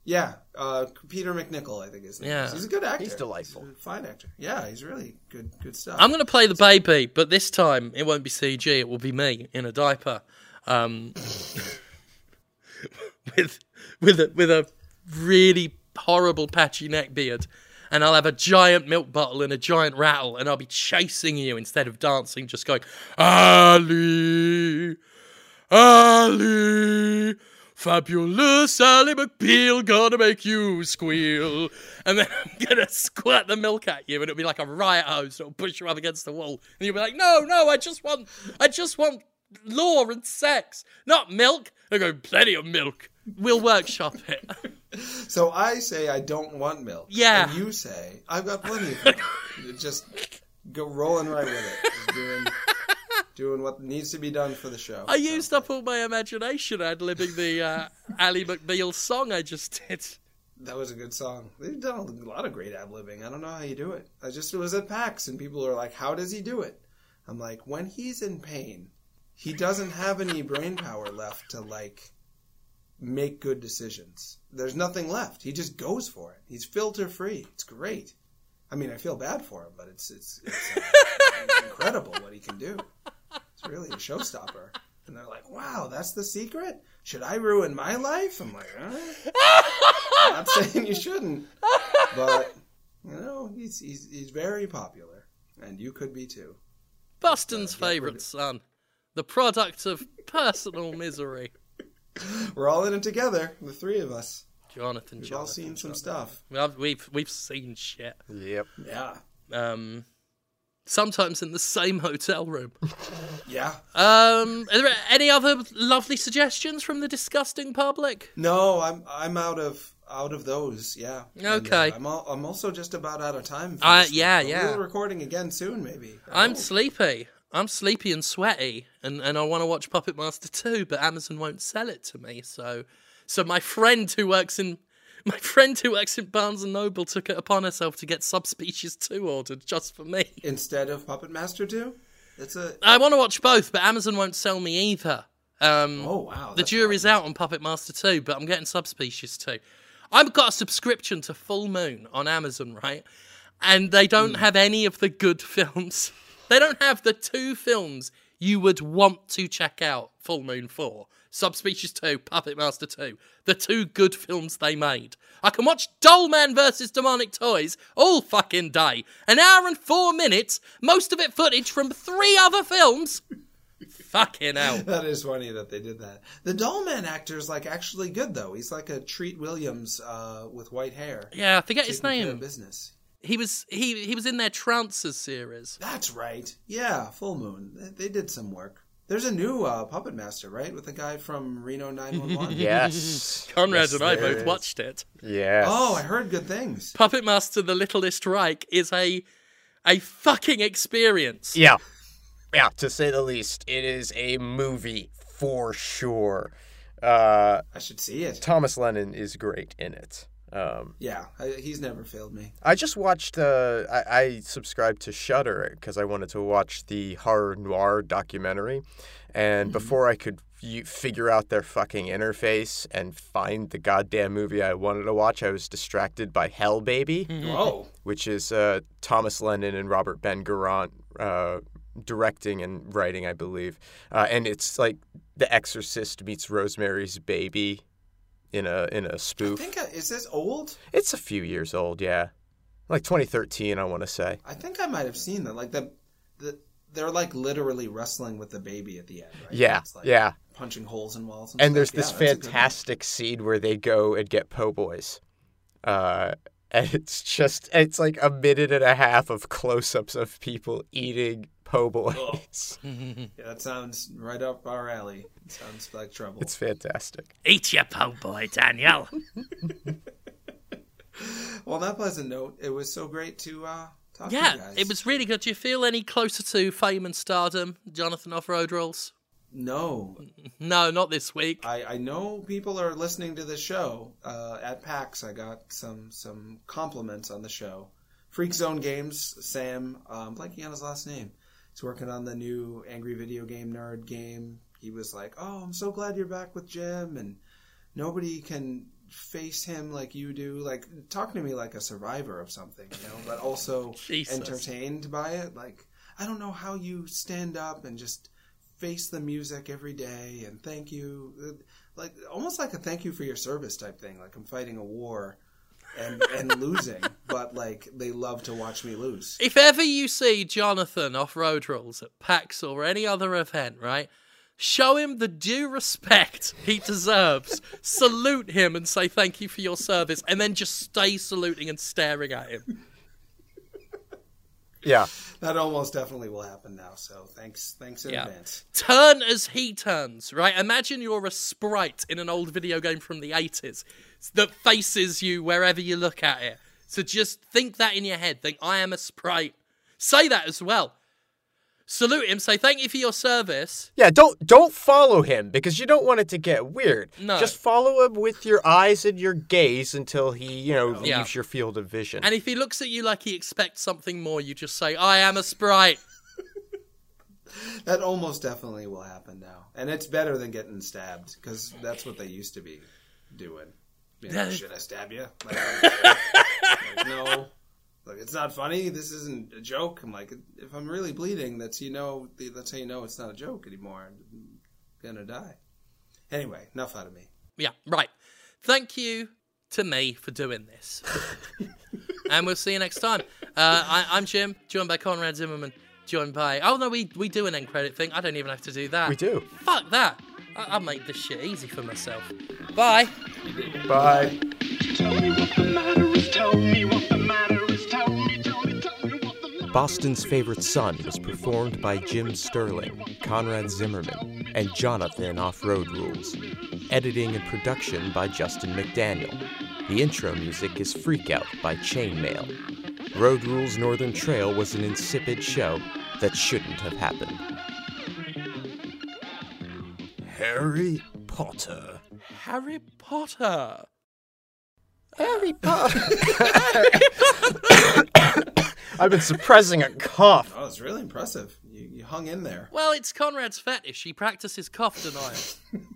Speaker 2: Yeah, uh, Peter MacNicol, I think his name.
Speaker 1: Yeah.
Speaker 2: is. he's a good actor.
Speaker 3: He's delightful.
Speaker 2: He's a fine actor. Yeah, he's really good. Good stuff.
Speaker 1: I'm going to play the baby, but this time it won't be CG. It will be me in a diaper, um, with with a with a really horrible patchy neck beard, and I'll have a giant milk bottle and a giant rattle, and I'll be chasing you instead of dancing, just going Ali, Ali. Fabulous Ally McBeal, gonna make you squeal. And then I'm gonna squirt the milk at you, and it'll be like a riot hose. It'll push you up against the wall, and you'll be like, "No, no, I just want, I just want law and sex, not milk." I go, "Plenty of milk. We'll workshop it."
Speaker 2: so I say I don't want milk.
Speaker 1: Yeah.
Speaker 2: And you say I've got plenty of milk. Just go rolling right with it. Doing, doing what needs to be done for the show.
Speaker 1: I used up all my imagination ad libbing the uh, Ally McBeal song I just did.
Speaker 2: That was a good song. They've done a lot of great ad libbing. I don't know how you do it. I just was at PAX and people are like, "How does he do it?" I'm like, when he's in pain, he doesn't have any brain power left to like make good decisions. There's nothing left. He just goes for it. He's filter free. It's great. I mean, I feel bad for him, but it's it's, it's, uh, it's incredible what he can do. It's really a showstopper. And they're like, "Wow, that's the secret." Should I ruin my life? I'm like, huh? not saying you shouldn't, but you know, he's he's he's very popular, and you could be too.
Speaker 1: Boston's
Speaker 2: yeah, we're
Speaker 1: favourite
Speaker 2: good.
Speaker 1: son, the product of personal misery.
Speaker 2: We're all in it together, the three of us.
Speaker 1: Jonathan,
Speaker 2: We've all
Speaker 1: Jonathan,
Speaker 2: seen some stuff.
Speaker 1: We've, we've we've seen shit.
Speaker 3: Yep.
Speaker 2: Yeah,
Speaker 1: Um, sometimes in the same hotel room.
Speaker 2: yeah.
Speaker 1: Um, are there any other lovely suggestions from the disgusting public?
Speaker 2: No, I'm I'm out of out of those. Yeah. And, uh,
Speaker 1: Okay.
Speaker 2: I'm al- I'm also just about out of time.
Speaker 1: Uh, yeah,
Speaker 2: but
Speaker 1: yeah.
Speaker 2: We're recording again soon, maybe.
Speaker 1: I'm sleepy. I'm sleepy and sweaty, and, and I want to watch Puppet Master 2, but Amazon won't sell it to me. So, so my friend who works in my friend who works in Barnes and Noble took it upon herself to get Subspecies 2 ordered just for me.
Speaker 2: instead of Puppet Master two. It's a
Speaker 1: I want to watch both, but Amazon won't sell me either. Um,
Speaker 2: oh wow.
Speaker 1: the jury's
Speaker 2: awesome.
Speaker 1: out on Puppet Master 2, but I'm getting Subspecies 2. I've got a subscription to Full Moon on Amazon, right? And they don't
Speaker 2: Hmm.
Speaker 1: have any of the good films. They don't have the two films you would want to check out Full Moon for. Subspecies 2, Puppet Master 2. The two good films they made. I can watch Dollman vs. Demonic Toys all fucking day. An hour and four minutes, most of it footage from three other films. fucking hell.
Speaker 2: That is funny that they did that. The Dollman actor is like actually good though. He's like a Treat Williams uh, with white hair.
Speaker 1: Yeah, I forget his
Speaker 2: Taking care of
Speaker 1: name.
Speaker 2: business.
Speaker 1: He was he he was in their Trancers series.
Speaker 2: That's right. Yeah, Full Moon. They, they did some work. There's a new uh, Puppet Master, right, with the guy from Reno 911.
Speaker 3: Yes.
Speaker 1: Conrad
Speaker 3: Yes,
Speaker 1: and I both
Speaker 3: is.
Speaker 1: watched it.
Speaker 3: Yes.
Speaker 2: Oh, I heard good things.
Speaker 1: Puppet Master: The Littlest Reich is a a fucking experience.
Speaker 3: Yeah. Yeah, to say the least. It is a movie for sure. Uh,
Speaker 2: I should see it.
Speaker 3: Thomas Lennon is great in it. Um,
Speaker 2: Yeah, I, he's never failed me.
Speaker 3: I just watched. Uh, I, I subscribed to Shudder because I wanted to watch the Horror Noire documentary, and before I could f- figure out their fucking interface and find the goddamn movie I wanted to watch, I was distracted by Hell Baby,
Speaker 2: Whoa.
Speaker 3: which is uh, Thomas Lennon and Robert Ben Garant uh, directing and writing, I believe, uh, and it's like The Exorcist meets Rosemary's Baby. In a in a
Speaker 2: I
Speaker 3: spoof.
Speaker 2: think I, is this old?
Speaker 3: It's a few years old, yeah. Like 2013, I want to say.
Speaker 2: I think I might have seen that. Like the, the they're like literally wrestling with the baby at the end, right?
Speaker 3: Yeah,
Speaker 2: like
Speaker 3: yeah.
Speaker 2: punching holes in walls. And,
Speaker 3: And there's this
Speaker 2: Yeah, that's a good one.
Speaker 3: fantastic scene where they go and get po' boys. Uh, and it's just, it's like a minute and a half of close ups of people eating po' boys.
Speaker 2: Yeah, that sounds right up our alley. It sounds like trouble.
Speaker 3: It's fantastic.
Speaker 1: Eat your po' boy, Daniel.
Speaker 2: Well, on that pleasant note, it was so great to uh, talk to
Speaker 1: yeah,
Speaker 2: you guys.
Speaker 1: it was really good. Do you feel any closer to fame and stardom, Jonathan Off Road Rules?
Speaker 2: No,
Speaker 1: No, not this week.
Speaker 2: I, I know people are listening to the show. Uh, at PAX, I got some some compliments on the show. Freak Zone Games, Sam, uh, I'm blanking on his last name. He's working on the new Angry Video Game Nerd game. He was like, "Oh, I'm so glad you're back with Jim," and nobody can face him like you do. Like talking to me like a survivor of something, you know, but also
Speaker 1: Jesus.
Speaker 2: entertained by it. Like I don't know how you stand up and just face the music every day and thank you like almost like a thank you for your service type thing like i'm fighting a war and and losing but like they love to watch me lose
Speaker 1: If ever you see Jonathan off Road Rules at PAX or any other event, right? Show him the due respect he deserves. Salute him and say thank you for your service, and then just stay saluting and staring at him.
Speaker 3: Yeah.
Speaker 2: that almost definitely will happen now so thanks thanks in
Speaker 1: Yeah.
Speaker 2: advance
Speaker 1: Turn as he turns, right? Imagine you're a sprite in an old video game from the 80s that faces you wherever you look at it. So just think that in your head. Think, I am a sprite. Say that as well. Salute him, say thank you for your service.
Speaker 3: Yeah, don't don't follow him because you don't want it to get weird.
Speaker 1: No.
Speaker 3: Just follow him with your eyes and your gaze until he, you know, leaves
Speaker 1: Yeah.
Speaker 3: your field of vision.
Speaker 1: And if he looks at you like he expects something more, you just say, I am a sprite.
Speaker 2: that almost definitely will happen now and it's better than getting stabbed because that's what they used to be doing you know,
Speaker 1: Yeah.
Speaker 2: should i stab you like, like, no like it's not funny this isn't a joke i'm like if i'm really bleeding that's you know that's how you know it's not a joke anymore i'm gonna die anyway enough out of me
Speaker 1: Yeah, right. Thank you to me for doing this. and we'll see you next time. Uh, I, I'm Jim, joined by Conrad Zimmerman, joined by. Oh, no, we, we do an end credit thing. I don't even have to do that.
Speaker 3: we do.
Speaker 1: Fuck that. I, I'll make this shit easy for myself. Bye.
Speaker 3: Bye.
Speaker 4: Tell me what the matter is. Tell me what the matter is. Tell me, tell me, tell me what the matter
Speaker 3: Boston's Favorite Son was performed by Jim Sterling, Conrad Zimmerman, and Jonathan Off Road Rules. Editing and production by Justin McDaniel. The intro music is Freak Out by Chainmail. Road Rules Northern Trail was an insipid show that shouldn't have happened. Harry Potter.
Speaker 1: Harry Potter.
Speaker 3: Harry Potter. I've been suppressing a cough.
Speaker 2: oh it's really impressive you, you hung in there
Speaker 1: Well, it's Conrad's fetish. He practices cough denial.